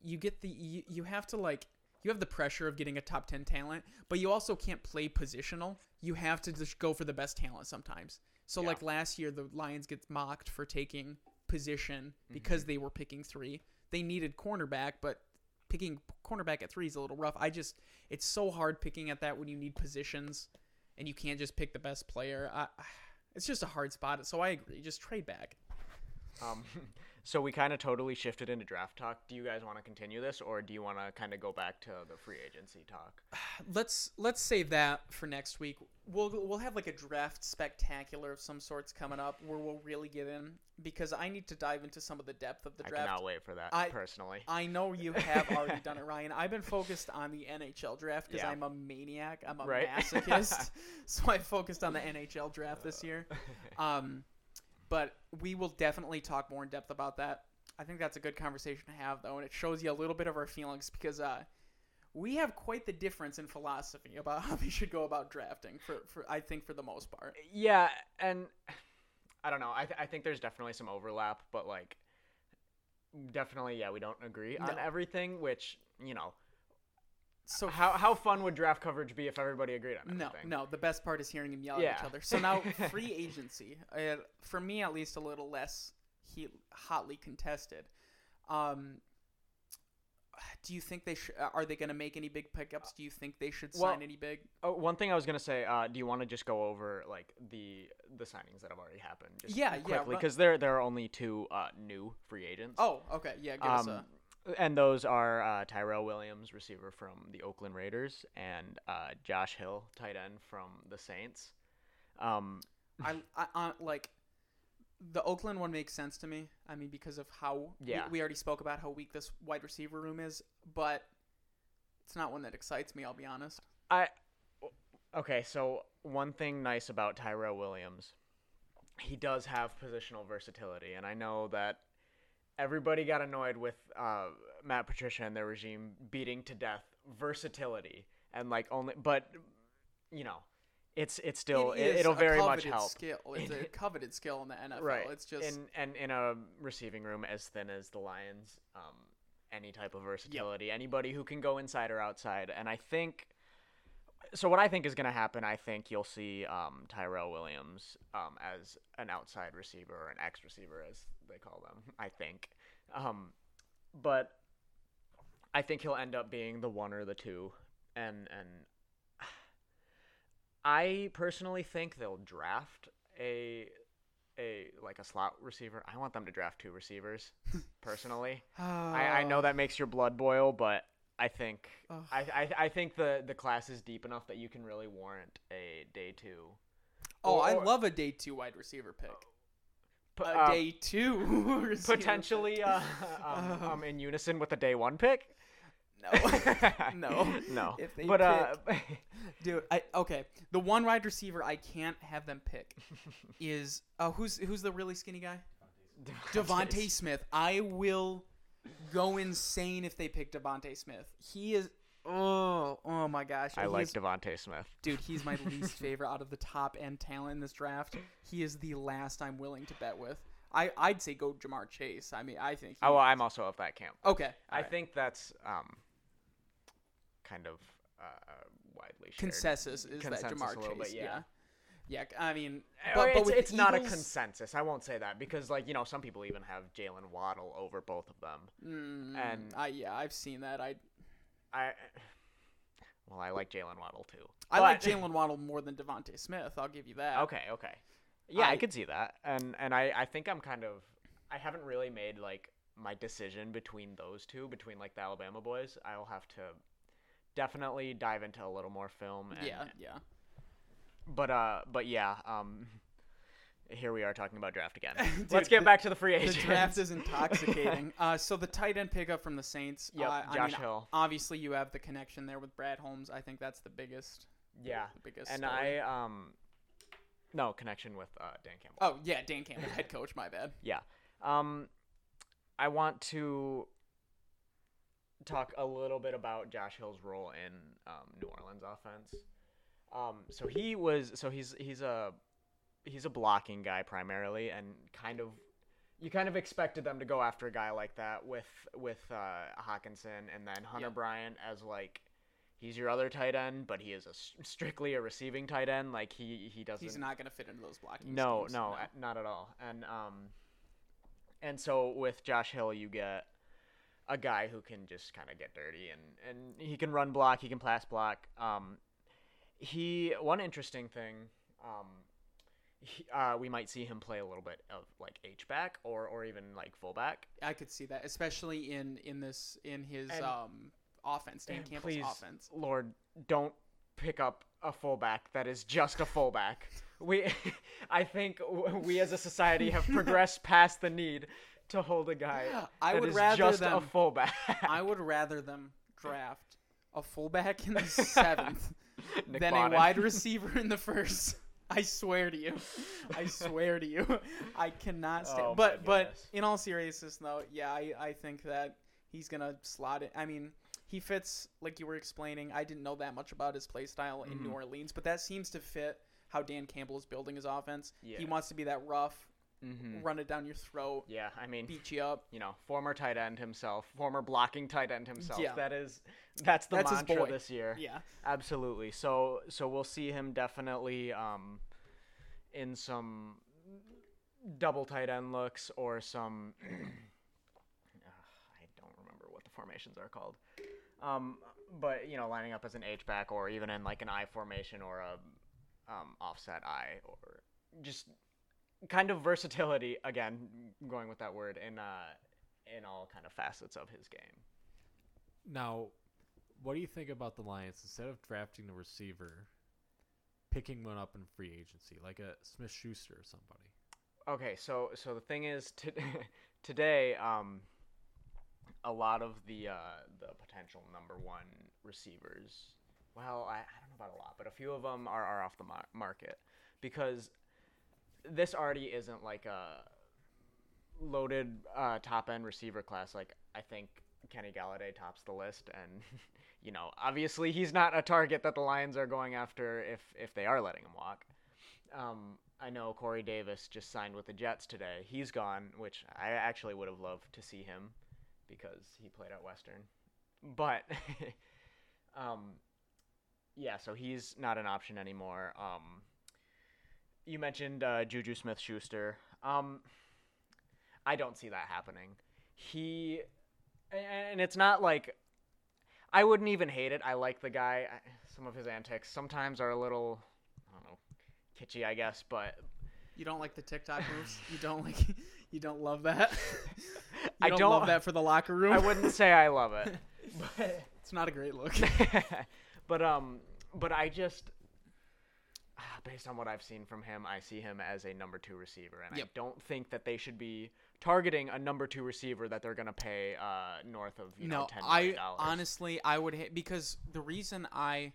you get the you, you have to like you have the pressure of getting a top 10 talent but you also can't play positional you have to just go for the best talent sometimes so Yeah. like last year the lions get mocked for taking position because they were picking 3 they needed cornerback but picking cornerback at 3 is a little rough i just it's so hard picking at that when you need positions and you can't just pick the best player. I, it's just a hard spot. So I agree. Just trade back. Um, so we kind of totally shifted into draft talk. Do you guys want to continue this, or do you want to kind of go back to the free agency talk? Let's let's save that for next week. We'll we'll have like a draft spectacular of some sorts coming up where we'll really get in because I need to dive into some of the depth of the draft. I cannot wait for that I- personally. I know you have already done it, Ryan. I've been focused on the NHL draft because Yeah. I'm a maniac. I'm a Right. masochist. so I focused on the NHL draft this year. Um, but we will definitely talk more in depth about that. I think that's a good conversation to have, though, and it shows you a little bit of our feelings because uh, we have quite the difference in philosophy about how we should go about drafting. For, for I think for the most part. Yeah, and I don't know. I, th- I think there's definitely some overlap, but like, definitely, yeah, we don't agree on everything. Which you know, So how how fun would draft coverage be if everybody agreed on that? No, no. The best part is hearing them yell at each other. So now free agency, uh, for me at least, a little less he- hotly contested. Um, do you think they should? Are they going to make any big pickups? Do you think they should Well, sign any big? Oh, one thing I was gonna say. Uh, do you want to just go over like the the signings that have already happened? Just Yeah, yeah, quickly, because there there are only two uh, new free agents. Oh, okay. Yeah, give us Um, a. and those are uh, Tyrell Williams, receiver from the Oakland Raiders, and uh, Josh Hill, tight end from the Saints. Um, I, I, I like the Oakland one makes sense to me. I mean, because of how we- Yeah. we, already spoke about how weak this wide receiver room is, but it's not one that excites me. I'll be honest. I okay. So one thing nice about Tyrell Williams, he does have positional versatility, and I know that everybody got annoyed with uh, Matt Patricia and their regime beating to death versatility and like only, but you know, it's it's still It will very much help. Skill. It's a coveted skill in the NFL. right It's just in and in a receiving room as thin as the lions um any type of versatility anybody who can go inside or outside and i think so what i think is going to happen i think you'll see um, tyrell williams um, as an outside receiver or an x receiver as they call them i think um, but i think he'll end up being the one or the two and and i personally think they'll draft a a like a slot receiver. I want them to draft two receivers, personally. I, I know that makes your blood boil, but I think I, I I think the the class is deep enough that you can really warrant a day two. Oh, I love a day two wide receiver pick. P- A uh, day two potentially uh, um, um, in unison with the day one pick. No, no, no. If they but uh, dude. I okay. The one wide receiver I can't have them pick is uh, who's who's the really skinny guy? DeVonta Smith. I will go insane if they pick DeVonta Smith. He is. Oh, oh my gosh! I He like is- DeVonta Smith. dude. He's my least favorite out of the top end talent in this draft. He is the last I'm willing to bet with. I I'd say go Ja'Marr Chase. I mean, I think. Oh, well, I'm also of that camp. okay. I alright. think that's um, kind of uh, widely shared. consensus is Consensus that Ja'Marr Chase. bit, yeah. yeah. Yeah. I mean, Uh, but, but it's, with it's not a consensus. I won't say that because, like, you know, some people even have Jaylen Waddle over both of them. Mm, and- I yeah, I've seen that. I I, well, I like Jaylen Waddle too. I like Jaylen Waddle more than DeVonta Smith. I'll give you that. Okay, okay. Yeah, I, I- could see that, and and I I think I'm kind of I haven't really made like my decision between those two, between like the Alabama boys. I'll have to definitely dive into a little more film. And, Yeah, yeah. But uh, but yeah, um, here we are talking about draft again. Dude, Let's get the- back to the free The draft is intoxicating. uh, so the tight end pickup from the Saints. Yeah, uh, I Josh mean, Hill. Obviously, you have the connection there with Brad Holmes. I think that's the biggest. yeah, The biggest. and story. I um, no connection with uh, Dan Campbell. Oh yeah, Dan Campbell, head coach. My bad. Yeah. Um, I want to talk a little bit about Josh Hill's role in um, New Orleans offense. Um, so he was so he's he's a he's a blocking guy primarily, and kind of you kind of expected them to go after a guy like that with with uh, Hockenson and then Hunter Yep. Bryant as like. He's your other tight end, but he is a strictly a receiving tight end. Like he he doesn't. He's not going to fit into those blocking. No, schemes, no, a- not at all. And um, and so with Josh Hill, you get a guy who can just kind of get dirty and and he can run block, he can pass block. Um, he one interesting thing. Um, he, uh, we might see him play a little bit of like H back or or even like fullback. I could see that, especially in in this in his And- um offense, Dan Campbell's please, offense. Lord, don't pick up a fullback that is just a fullback. we, I think we as a society have progressed past the need to hold a guy I that would is rather just a fullback. I would rather them draft a fullback in the seventh Nick than Bonnet. a wide receiver in the first. I swear to you, I swear to you, I cannot stand. Oh but but in all seriousness, though, yeah, I I think that he's gonna slot it. I mean, he fits like you were explaining. I didn't know that much about his play style in Mm-hmm. New Orleans, but that seems to fit how Dan Campbell is building his offense. He wants to be that rough, Mhm. run it down your throat, Yeah, I mean, beat you up. you know, former tight end himself, former blocking tight end himself. Yeah. That is, that's the That's mantra this year. Yeah. Absolutely. So so we'll see him definitely um, in some double tight end looks or some. I don't remember what the formations are called. Um, but you know, lining up as an H back or even in like an I formation or a um, offset I or just kind of versatility. Again, going with that word in uh, in all kind of facets of his game. Now, what do you think about the Lions instead of drafting a receiver, picking one up in free agency, like a Smith Schuster or somebody? Okay, so so the thing is, to, today, um, a lot of the uh, the potential number one receivers. Well, I, I don't know about a lot, but a few of them are, are off the mar- market because this already isn't like a loaded uh, top end receiver class. Like I think Kenny Golladay tops the list, and you know, obviously he's not a target that the Lions are going after if if they are letting him walk. Um, I know Corey Davis just signed with the Jets today. He's gone, which I actually would have loved to see him because he played at Western. But um, yeah, so he's not an option anymore. Um, you mentioned uh, Juju Smith Schuster. Um, I don't see that happening. He, and it's not like I wouldn't even hate it. I like the guy. Some of his antics sometimes are a little, I don't know, kitschy, I guess, but You don't like the TikTok moves. You don't like. You don't love that. you I don't, don't- love that for the locker room. I wouldn't say I love it. But It's not a great look. but um but I just based on what I've seen from him, I see him as a number 2 receiver and Yep. I don't think that they should be targeting a number 2 receiver that they're going to pay uh north of, you know, no, 10 I million dollars. honestly I would hit because the reason I,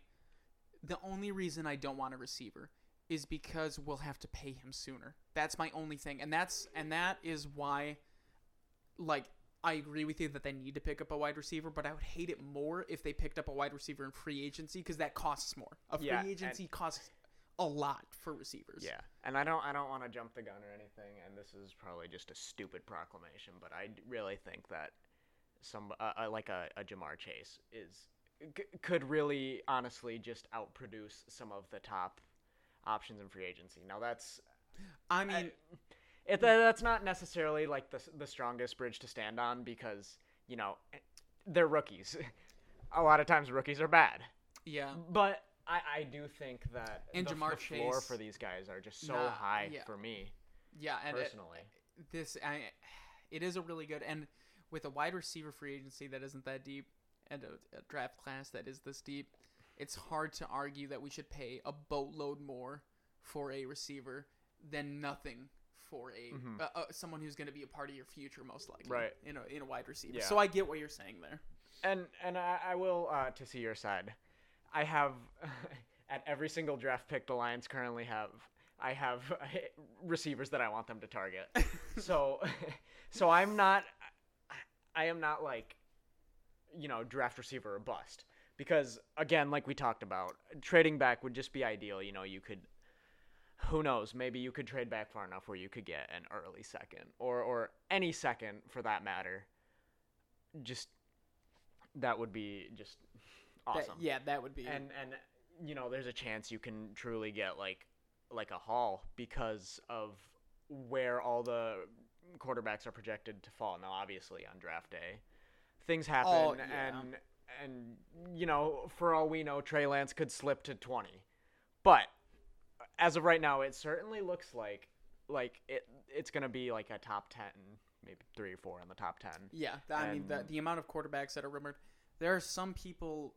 the only reason I don't want a receiver is because we'll have to pay him sooner. That's my only thing. And that's and that is why like I agree with you that they need to pick up a wide receiver, but I would hate it more if they picked up a wide receiver in free agency because that costs more. A free Yeah, agency costs a lot for receivers. Yeah, and I don't I don't want to jump the gun or anything, and this is probably just a stupid proclamation, but I really think that some uh, uh, like a, a Ja'Marr Chase is c- could really honestly just outproduce some of the top options in free agency. Now that's I mean, it, that's not necessarily like the the strongest bridge to stand on because you know they're rookies. a lot of times rookies are bad. yeah. But I, I do think that And the, Ja'Marr the floor Chase- for these guys are just so Nah, high yeah. for me Yeah, and it- personally. this I, it is a really good and with a wide receiver free agency that isn't that deep and a, a draft class that is this deep, it's hard to argue that we should pay a boatload more for a receiver than nothing for a Mhm. uh, uh, someone who's going to be a part of your future most likely Right. in a in a wide receiver. Yeah. So I get what you're saying there. And and I, I will uh, to see your side. I have at every single draft pick the Lions currently have. I have receivers that I want them to target. so so I'm not. I am not like, you know, draft receiver or bust. Because again, like we talked about, trading back would just be ideal. You know, you could. Who knows? Maybe you could trade back far enough where you could get an early second, or or any second for that matter. Just that would be just That- yeah, that would be And and you know, there's a chance you can truly get like like a haul because of where all the quarterbacks are projected to fall. Now, obviously, on draft day, things oh, happen, Oh, yeah. and and you know, for all we know, Trey Lance could slip to twenty, but as of right now, it certainly looks like like it it's gonna be like a top ten, maybe three or four in the top ten. Yeah, I mean the the amount of quarterbacks that are rumored. There are some people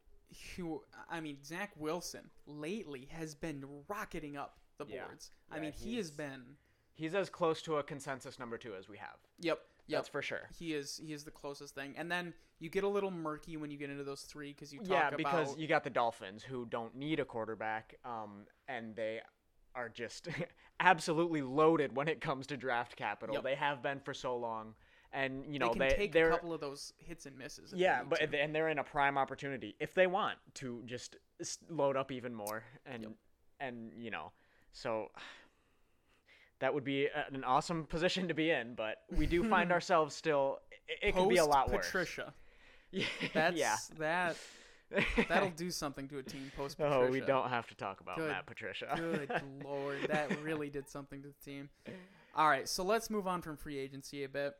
who, I mean, Zach Wilson lately has been rocketing up the Yeah. boards. I mean, he has been. He's as close to a consensus number two as we have. Yep, yep. That's for sure. he is he is the closest thing, and then you get a little murky when you get into those three because you talk yeah, about because you got the Dolphins who don't need a quarterback, um, and they are just absolutely loaded when it comes to draft capital. Yep. They have been for so long, and you know they can they take they're a couple of those hits and misses. yeah, but to. and they're in a prime opportunity if they want to just load up even more, and Yep. and you know, so that would be an awesome position to be in. But we do find ourselves still. It, it could be a lot worse. Patricia, Yeah, that's yeah. that that'll do something to a team post Patricia. Oh, we don't have to talk about Good. Matt Patricia. Good lord, that really did something to the team. All right, so let's move on from free agency a bit.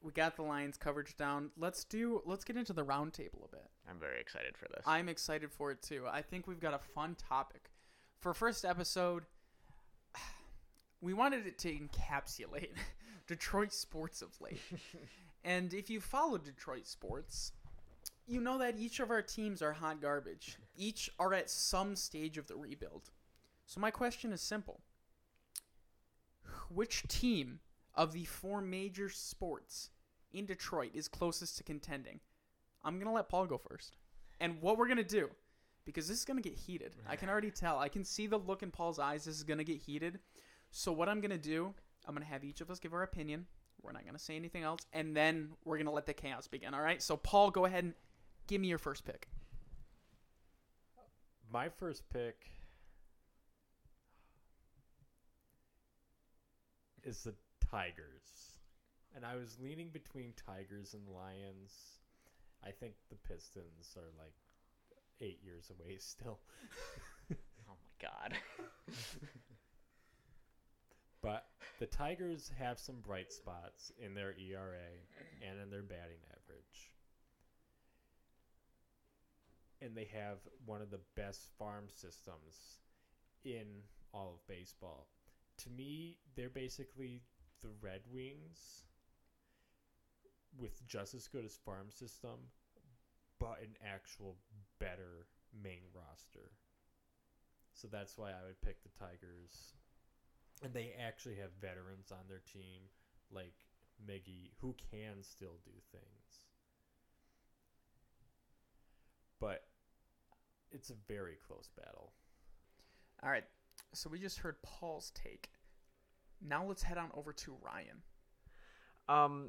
We got the Lions coverage down. Let's do. Let's get into the roundtable a bit. I'm very excited for this. I'm excited for it too. I think we've got a fun topic for first episode. We wanted it to encapsulate Detroit sports of late, and if you follow Detroit sports, you know that each of our teams are hot garbage. Each are at some stage of the rebuild. So my question is simple. Which team of the four major sports in Detroit is closest to contending? I'm going to let Paul go first. And what we're going to do because this is going to get heated. I can already tell. I can see the look in Paul's eyes. This is going to get heated. So what I'm going to do, I'm going to have each of us give our opinion. We're not going to say anything else and then we're going to let the chaos begin, all right? So Paul, go ahead and give me your first pick. My first pick is the Tigers. And I was leaning between Tigers and Lions. I think the Pistons are like eight years away still. oh my god. But the Tigers have some bright spots in their ERA and in their batting average. And they have one of the best farm systems in all of baseball. To me, they're basically the Red Wings with just as good as farm system, but an actual better main roster. So that's why I would pick the Tigers and they actually have veterans on their team like Miggy who can still do things. But it's a very close battle. All right. So we just heard Paul's take. Now let's head on over to Ryan. Um,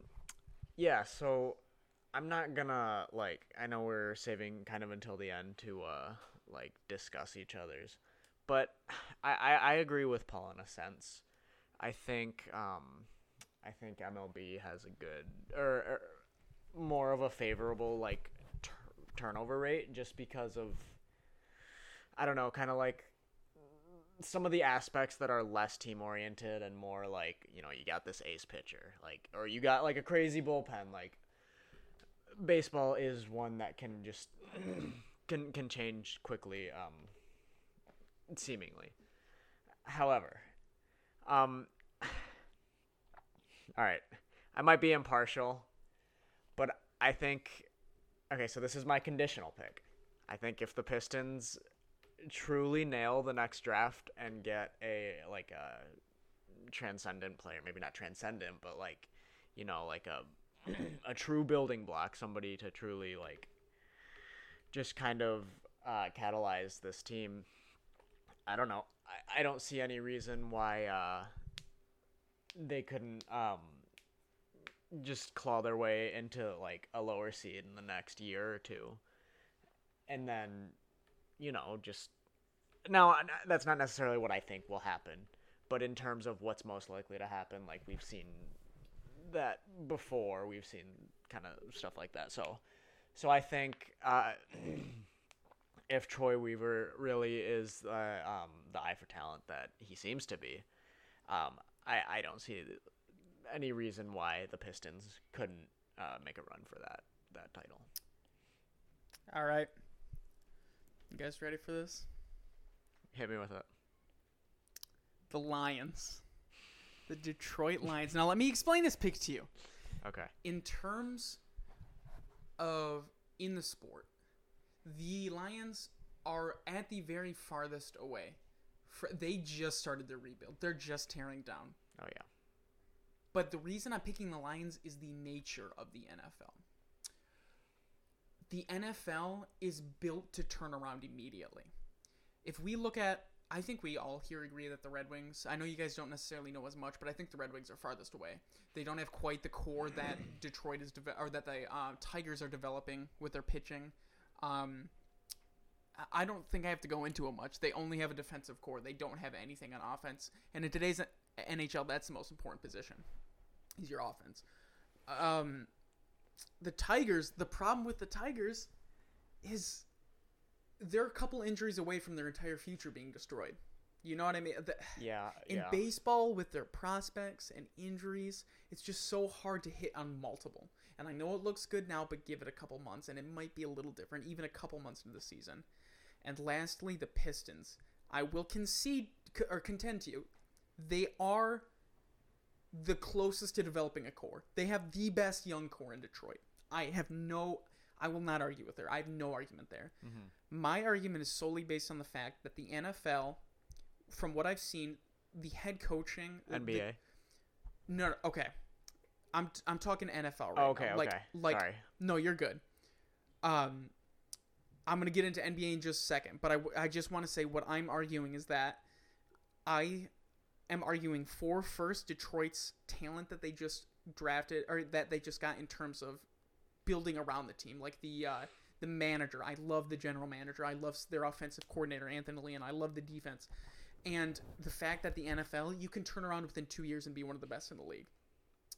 yeah. So I'm not gonna like. I know we're saving kind of until the end to uh like discuss each other's, but I I, I agree with Paul in a sense. I think um I think MLB has a good or, or more of a favorable like tur turnover rate just because of I don't know, kind of like some of the aspects that are less team oriented and more like you know you got this ace pitcher like or you got like a crazy bullpen like baseball is one that can just can can change quickly um seemingly. However um all right i might be impartial but i think okay so this is my conditional pick. I think if the pistons truly nail the next draft and get a like a transcendent player, maybe not transcendent, but like you know, like a a true building block, somebody to truly like just kind of uh, catalyze this team. I don't know. I, I don't see any reason why uh, they couldn't um, just claw their way into like a lower seed in the next year or two, and then you know, just now that's not necessarily what I think will happen, but in terms of what's most likely to happen, like we've seen that before, we've seen kind of stuff like that. So, so I think uh, if Troy Weaver really is uh, um, the eye for talent that he seems to be, um, I I don't see any reason why the Pistons couldn't uh, make a run for that that title. All right. You guys ready for this? Hit me with it. The Lions. The Detroit Lions. Now, let me explain this pick to you. Okay. In terms of in the sport, the Lions are at the very farthest away. They just started their rebuild. They're just tearing down. Oh yeah. But the reason I'm picking the Lions is the nature of the NFL. The NFL is built to turn around immediately. If we look at, I think we all here agree that the Red Wings, I know you guys don't necessarily know as much, but I think the Red Wings are farthest away. They don't have quite the core that Detroit is, de- or that the uh, Tigers are developing with their pitching. Um, I don't think I have to go into it much. They only have a defensive core. They don't have anything on offense. And in today's NHL, that's the most important position. Is your offense. Um, the Tigers, the problem with the Tigers is they're a couple injuries away from their entire future being destroyed. You know what I mean? The, yeah. In yeah. baseball, with their prospects and injuries, it's just so hard to hit on multiple. And I know it looks good now, but give it a couple months, and it might be a little different, even a couple months into the season. And lastly, the Pistons. I will concede or contend to you, they are the closest to developing a core. They have the best young core in Detroit. I have no, I will not argue with her. I have no argument there. Mm-hmm. My argument is solely based on the fact that the NFL, from what I've seen, the head coaching NBA. The, no, no, okay. I'm I'm talking NFL right oh, okay, now. Like, okay. like Sorry. no, you're good. Um, I'm gonna get into NBA in just a second, but I, I just want to say what I'm arguing is that I am arguing for first Detroit's talent that they just drafted or that they just got in terms of building around the team, like the uh, the manager. I love the general manager. I love their offensive coordinator Anthony Lee, and I love the defense. And the fact that the NFL, you can turn around within two years and be one of the best in the league.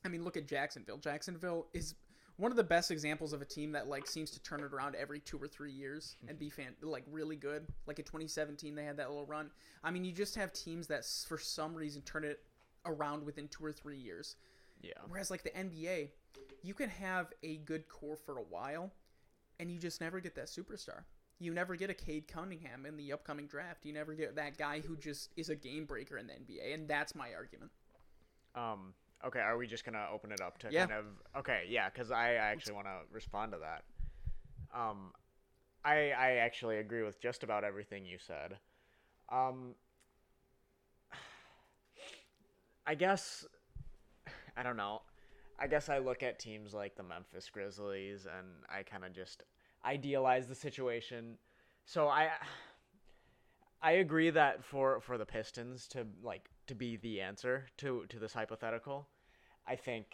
I mean, look at Jacksonville. Jacksonville is one of the best examples of a team that like seems to turn it around every two or three years and be fan like really good. Like in 2017, they had that little run. I mean, you just have teams that for some reason turn it around within two or three years. Yeah. Whereas like the NBA, you can have a good core for a while, and you just never get that superstar. You never get a Cade Cunningham in the upcoming draft. You never get that guy who just is a game breaker in the NBA, and that's my argument. Um. Okay. Are we just gonna open it up to Yeah. kind of? Okay. Yeah. Because I actually want to respond to that. Um, I I actually agree with just about everything you said. Um. I guess. I don't know. I guess I look at teams like the Memphis Grizzlies and I kind of just idealize the situation. So I I agree that for for the Pistons to like to be the answer to to this hypothetical, I think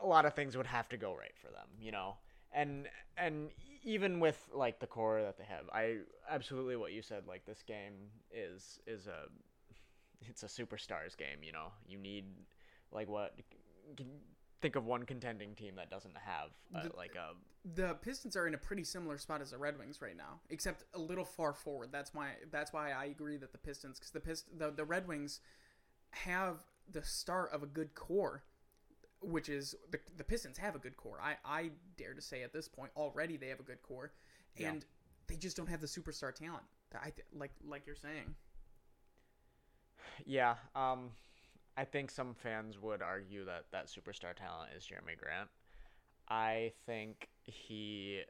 a lot of things would have to go right for them, you know. And and even with like the core that they have, I absolutely what you said like this game is is a it's a superstars game, you know. You need like what think of one contending team that doesn't have uh, The- like a The Pistons are in a pretty similar spot as the Red Wings right now, except a little far forward. That's why that's why I agree that the Pistons because the Pist the, the Red Wings have the start of a good core, which is the the Pistons have a good core. I I dare to say at this point already they have a good core, Yeah. and they just don't have the superstar talent. I th- like like you're saying. Yeah, um, I think some fans would argue that that superstar talent is Jerami Grant. I think he.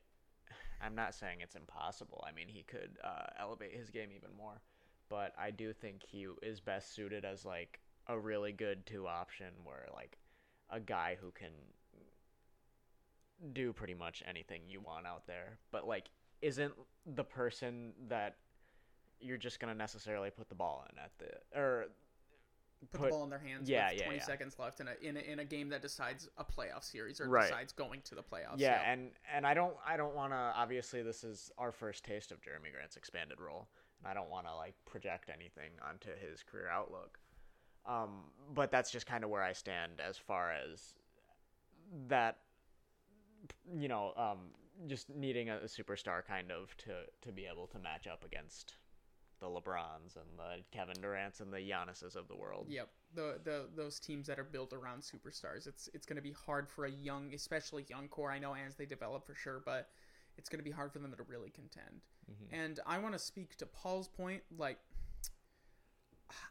I'm not saying it's impossible. I mean, he could uh, elevate his game even more, but I do think he is best suited as like a really good two option, where like a guy who can do pretty much anything you want out there, but like isn't the person that you're just gonna necessarily put the ball in at the or Put, Put- the ball in their hands yeah, with yeah, 20 yeah. seconds left in a, in a in a game that decides a playoff series or Right. decides going to the playoffs. yeah, and and I don't I don't want to obviously this is our first taste of Jerami Grant's expanded role, and I don't want to like project anything onto his career outlook. Um, but that's just kind of where I stand as far as that you know, um, just needing a, a superstar kind of to to be able to match up against the LeBrons and the Kevin Durant's and the Giannis's of the world. Yep, the the those teams that are built around superstars. It's it's going to be hard for a young, especially young core. I know as they develop for sure, but it's going to be hard for them to really contend. Mhm. And I want to speak to Paul's point. Like,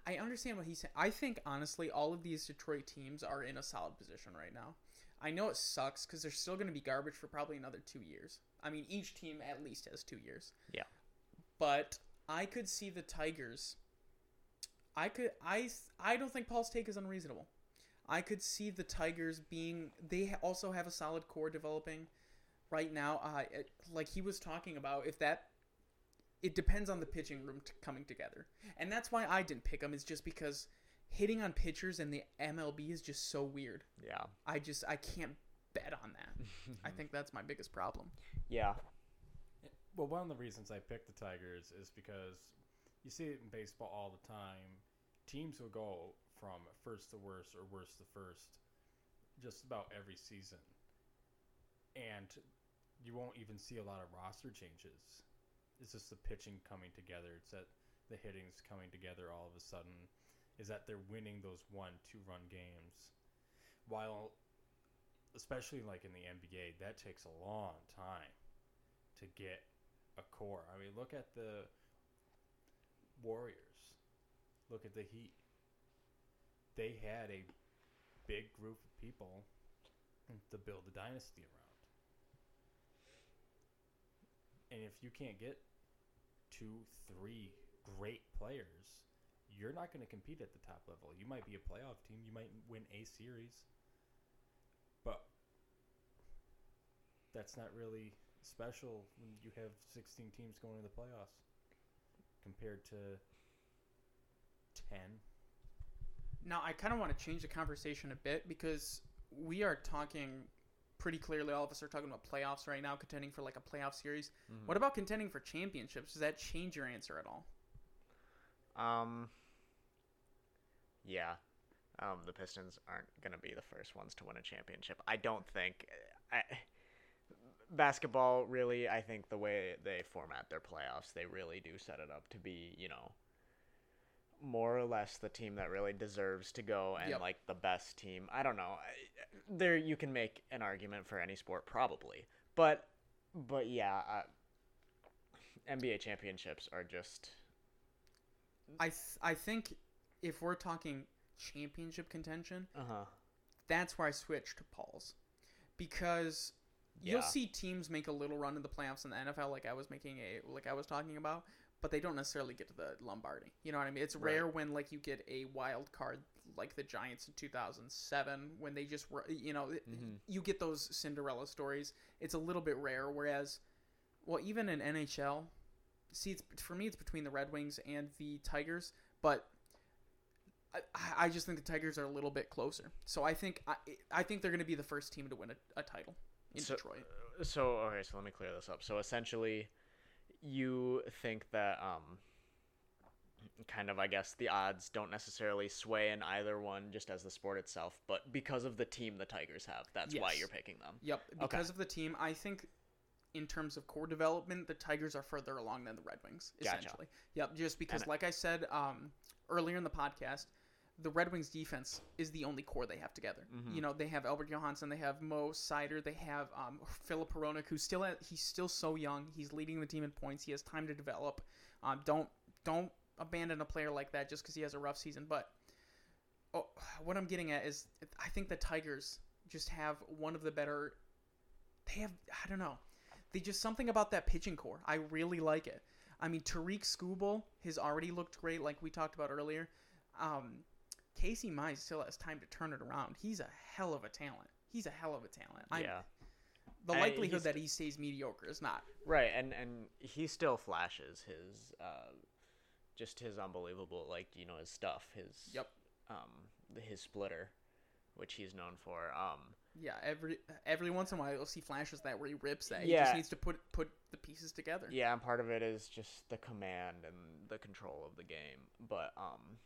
I understand what he's saying. I think honestly, all of these Detroit teams are in a solid position right now. I know it sucks because they're still going to be garbage for probably another two years. I mean, each team at least has two years. Yeah. But I could see the Tigers. I could I I don't think Paul's take is unreasonable. I could see the Tigers being they also have a solid core developing right now. Uh, it, like he was talking about, if that it depends on the pitching room t- coming together, and that's why I didn't pick them. Is just because hitting on pitchers in the MLB is just so weird. Yeah. I just I can't bet on that. I think that's my biggest problem. Yeah. Well, one of the reasons I picked the Tigers is because you see it in baseball all the time. Teams will go from first to worst or worst to first just about every season. And you won't even see a lot of roster changes. It's just the pitching coming together. It's that the hitting's coming together all of a sudden. Is that they're winning those one, two run games. While, especially like in the NBA, that takes a long time to get a core. I mean, look at the Warriors. Look at the Heat. They had a big group of people to build a dynasty around. And if you can't get two, three great players, you're not going to compete at the top level. You might be a playoff team, you might win a series, but that's not really special when you have 16 teams going to the playoffs compared to 10. Now, I kind of want to change the conversation a bit because we are talking pretty clearly. All of us are talking about playoffs right now, contending for like a playoff series. Mm-hmm. What about contending for championships? Does that change your answer at all? Um. Yeah. Um, the Pistons aren't going to be the first ones to win a championship. I don't think. I, basketball, really, I think the way they format their playoffs, they really do set it up to be, you know, more or less the team that really deserves to go and Yep. like the best team. I don't know. There, you can make an argument for any sport, probably, but, but yeah, uh, NBA championships are just. I th- I think if we're talking championship contention, Uh huh. that's where I switch to Paul's because you'll see teams make a little run in the playoffs in the NFL, like I was making a like I was talking about, but they don't necessarily get to the Lombardi. You know what I mean? It's Right. rare when like you get a wild card like the Giants in 2007 when they just were you know Mhm. you get those Cinderella stories. It's a little bit rare. Whereas, well, even in NHL, see, it's for me, it's between the Red Wings and the Tigers, but I, I just think the Tigers are a little bit closer. So I think I, I think they're going to be the first team to win a, a title in So- Detroit. So okay, so let me clear this up. So essentially, you think that um, kind of I guess the odds don't necessarily sway in either one, just as the sport itself, but because of the team the Tigers have, that's why you're picking them. Yep, because of the team, I think in terms of core development, the Tigers are further along than the Red Wings. Gotcha. Essentially, yep. Just because, And- like I said um, earlier in the podcast, the Red Wings defense is the only core they have together. Mhm. You know, they have Albert Johansson, they have Mo Seider, they have um, Philip Hronek, who's still at, he's still so young. He's leading the team in points. He has time to develop. Um, don't don't abandon a player like that just because he has a rough season. But oh, what I'm getting at is, I think the Tigers just have one of the better. They have I don't know, they just something about that pitching core. I really like it. I mean, Tarik Skubal has already looked great, like we talked about earlier. Um, Casey Mize still has time to turn it around. He's a hell of a talent. He's a hell of a talent. I'm- yeah, The likelihood he's- that he stays mediocre is not. right. And and he still flashes his uh, just his unbelievable like you know his stuff, his Yep. um his splitter, which he's known for. Um, Yeah, every every once in a while you'll see flashes that where he rips that. He Yeah. just needs to put put the pieces together. Yeah, and part of it is just the command and the control of the game. But um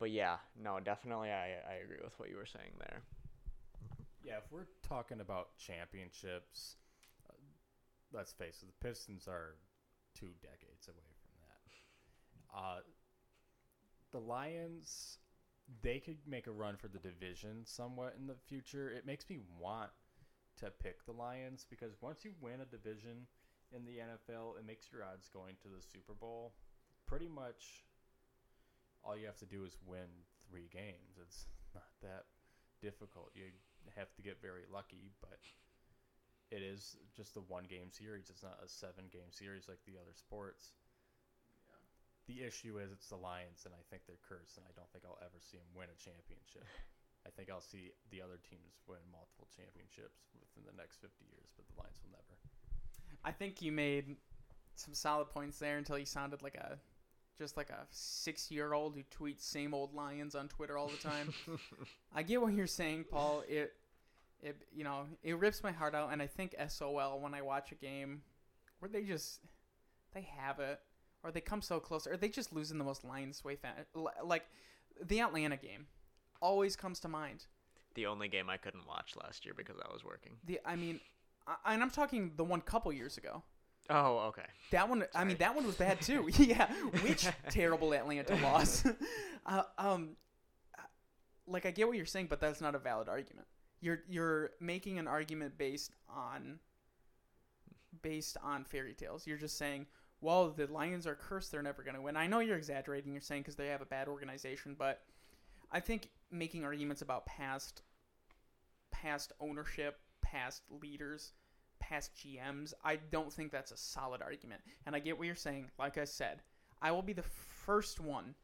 but yeah, no, definitely I I agree with what you were saying there. Yeah, if we're talking about championships, uh, let's face it, the Pistons are two decades away from that. Uh, the Lions, they could make a run for the division somewhat in the future. It makes me want to pick the Lions because once you win a division in the NFL, it makes your odds going to the Super Bowl pretty much all you have to do is win three games. It's not that difficult. You have to get very lucky, but it is just a one game series. It's not a seven game series like the other sports. The issue is it's the Lions, and I think they're cursed, and I don't think I'll ever see them win a championship. I think I'll see the other teams win multiple championships within the next 50 years, but the Lions will never. I think you made some solid points there until you sounded like a just like a six year old who tweets same old lions on Twitter all the time. I get what you're saying, Paul. It it you know, it rips my heart out and I think SOL when I watch a game where they just they have it or they come so close or they just lose in the most Lions way fan like the Atlanta game always comes to mind. the only game I couldn't watch last year because I was working. The I mean I, and I'm talking the one couple years ago. Oh, okay. That one, I mean, that one was bad too. yeah, which terrible Atlanta loss. uh, um, like I get what you're saying, but that's not a valid argument. You're you're making an argument based on based on fairy tales. You're just saying, well, the Lions are cursed; they're never going to win. I know you're exaggerating. You're saying because they have a bad organization, but I think making arguments about past past ownership, past leaders, past GMs, I don't think that's a solid argument. And I get what you're saying. Like I said, I will be the first one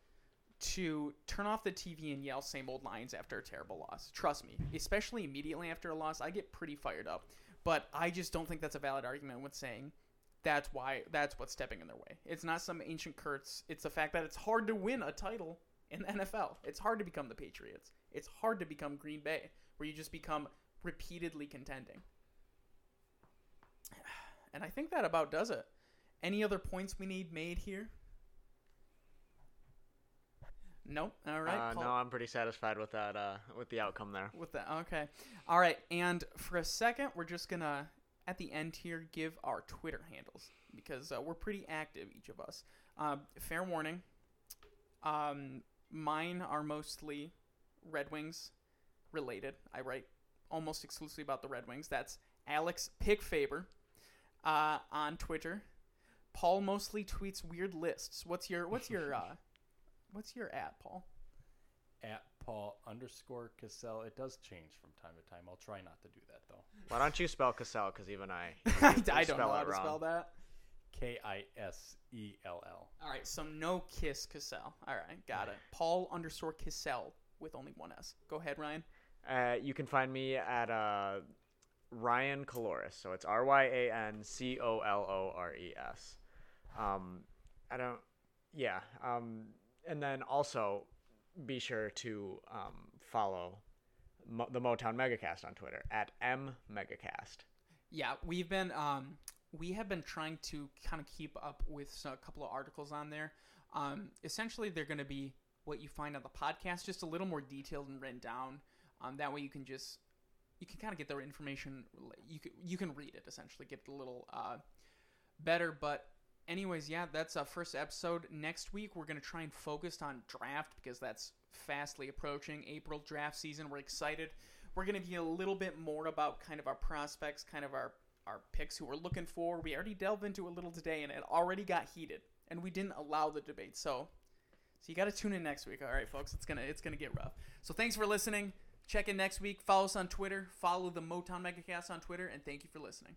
to turn off the TV and yell same old lines after a terrible loss. Trust me, especially immediately after a loss, I get pretty fired up. But I just don't think that's a valid argument with saying that's why that's what's stepping in their way. It's not some ancient curse. It's the fact that it's hard to win a title in the NFL. It's hard to become the Patriots. It's hard to become Green Bay, where you just become repeatedly contending. And I think that about does it. Any other points we need made here? Nope. All right. uh, no, I'm pretty satisfied with that. Uh, with the outcome there. with that. Okay. All right. And for a second, we're just going to, at the end here, give our Twitter handles because uh, we're pretty active, each of us. Uh, fair warning. Um, mine are mostly Red Wings related. I write almost exclusively about the Red Wings. That's Alex Pickfaber uh, on Twitter. Paul mostly tweets weird lists. What's your what's your uh, what's your at Paul? At Paul underscore Kisell. It does change from time to time. I'll try not to do that though. Why don't you spell Kisell? Because even I. I, I don't know spell how it to wrong. spell that. K I S E L L. All right, so no kiss Cassell. All right, got it. Paul underscore Kisell with only one S. Go ahead, Ryan. Uh, you can find me at uh, Ryan Colores. So it's R Y A N C O L O R E S. Um, I don't. Yeah. Um, and then also be sure to um, follow Mo- the Motown Megacast on Twitter at m megacast. Yeah, we've been um, we have been trying to kind of keep up with a couple of articles on there. Um, essentially, they're going to be what you find on the podcast, just a little more detailed and written down. Um, that way, you can just you can kind of get the information. You can you can read it essentially, get it a little uh, better. But anyways, yeah, that's our first episode. Next week, we're going to try and focus on draft because that's fastly approaching. April draft season. We're excited. We're going to be a little bit more about kind of our prospects, kind of our our picks who we're looking for. We already delved into a little today, and it already got heated, and we didn't allow the debate. So, so you got to tune in next week. All right, folks, it's gonna it's gonna get rough. So thanks for listening. Check in next week. Follow us on Twitter. Follow the Motown Megacast on Twitter, and thank you for listening.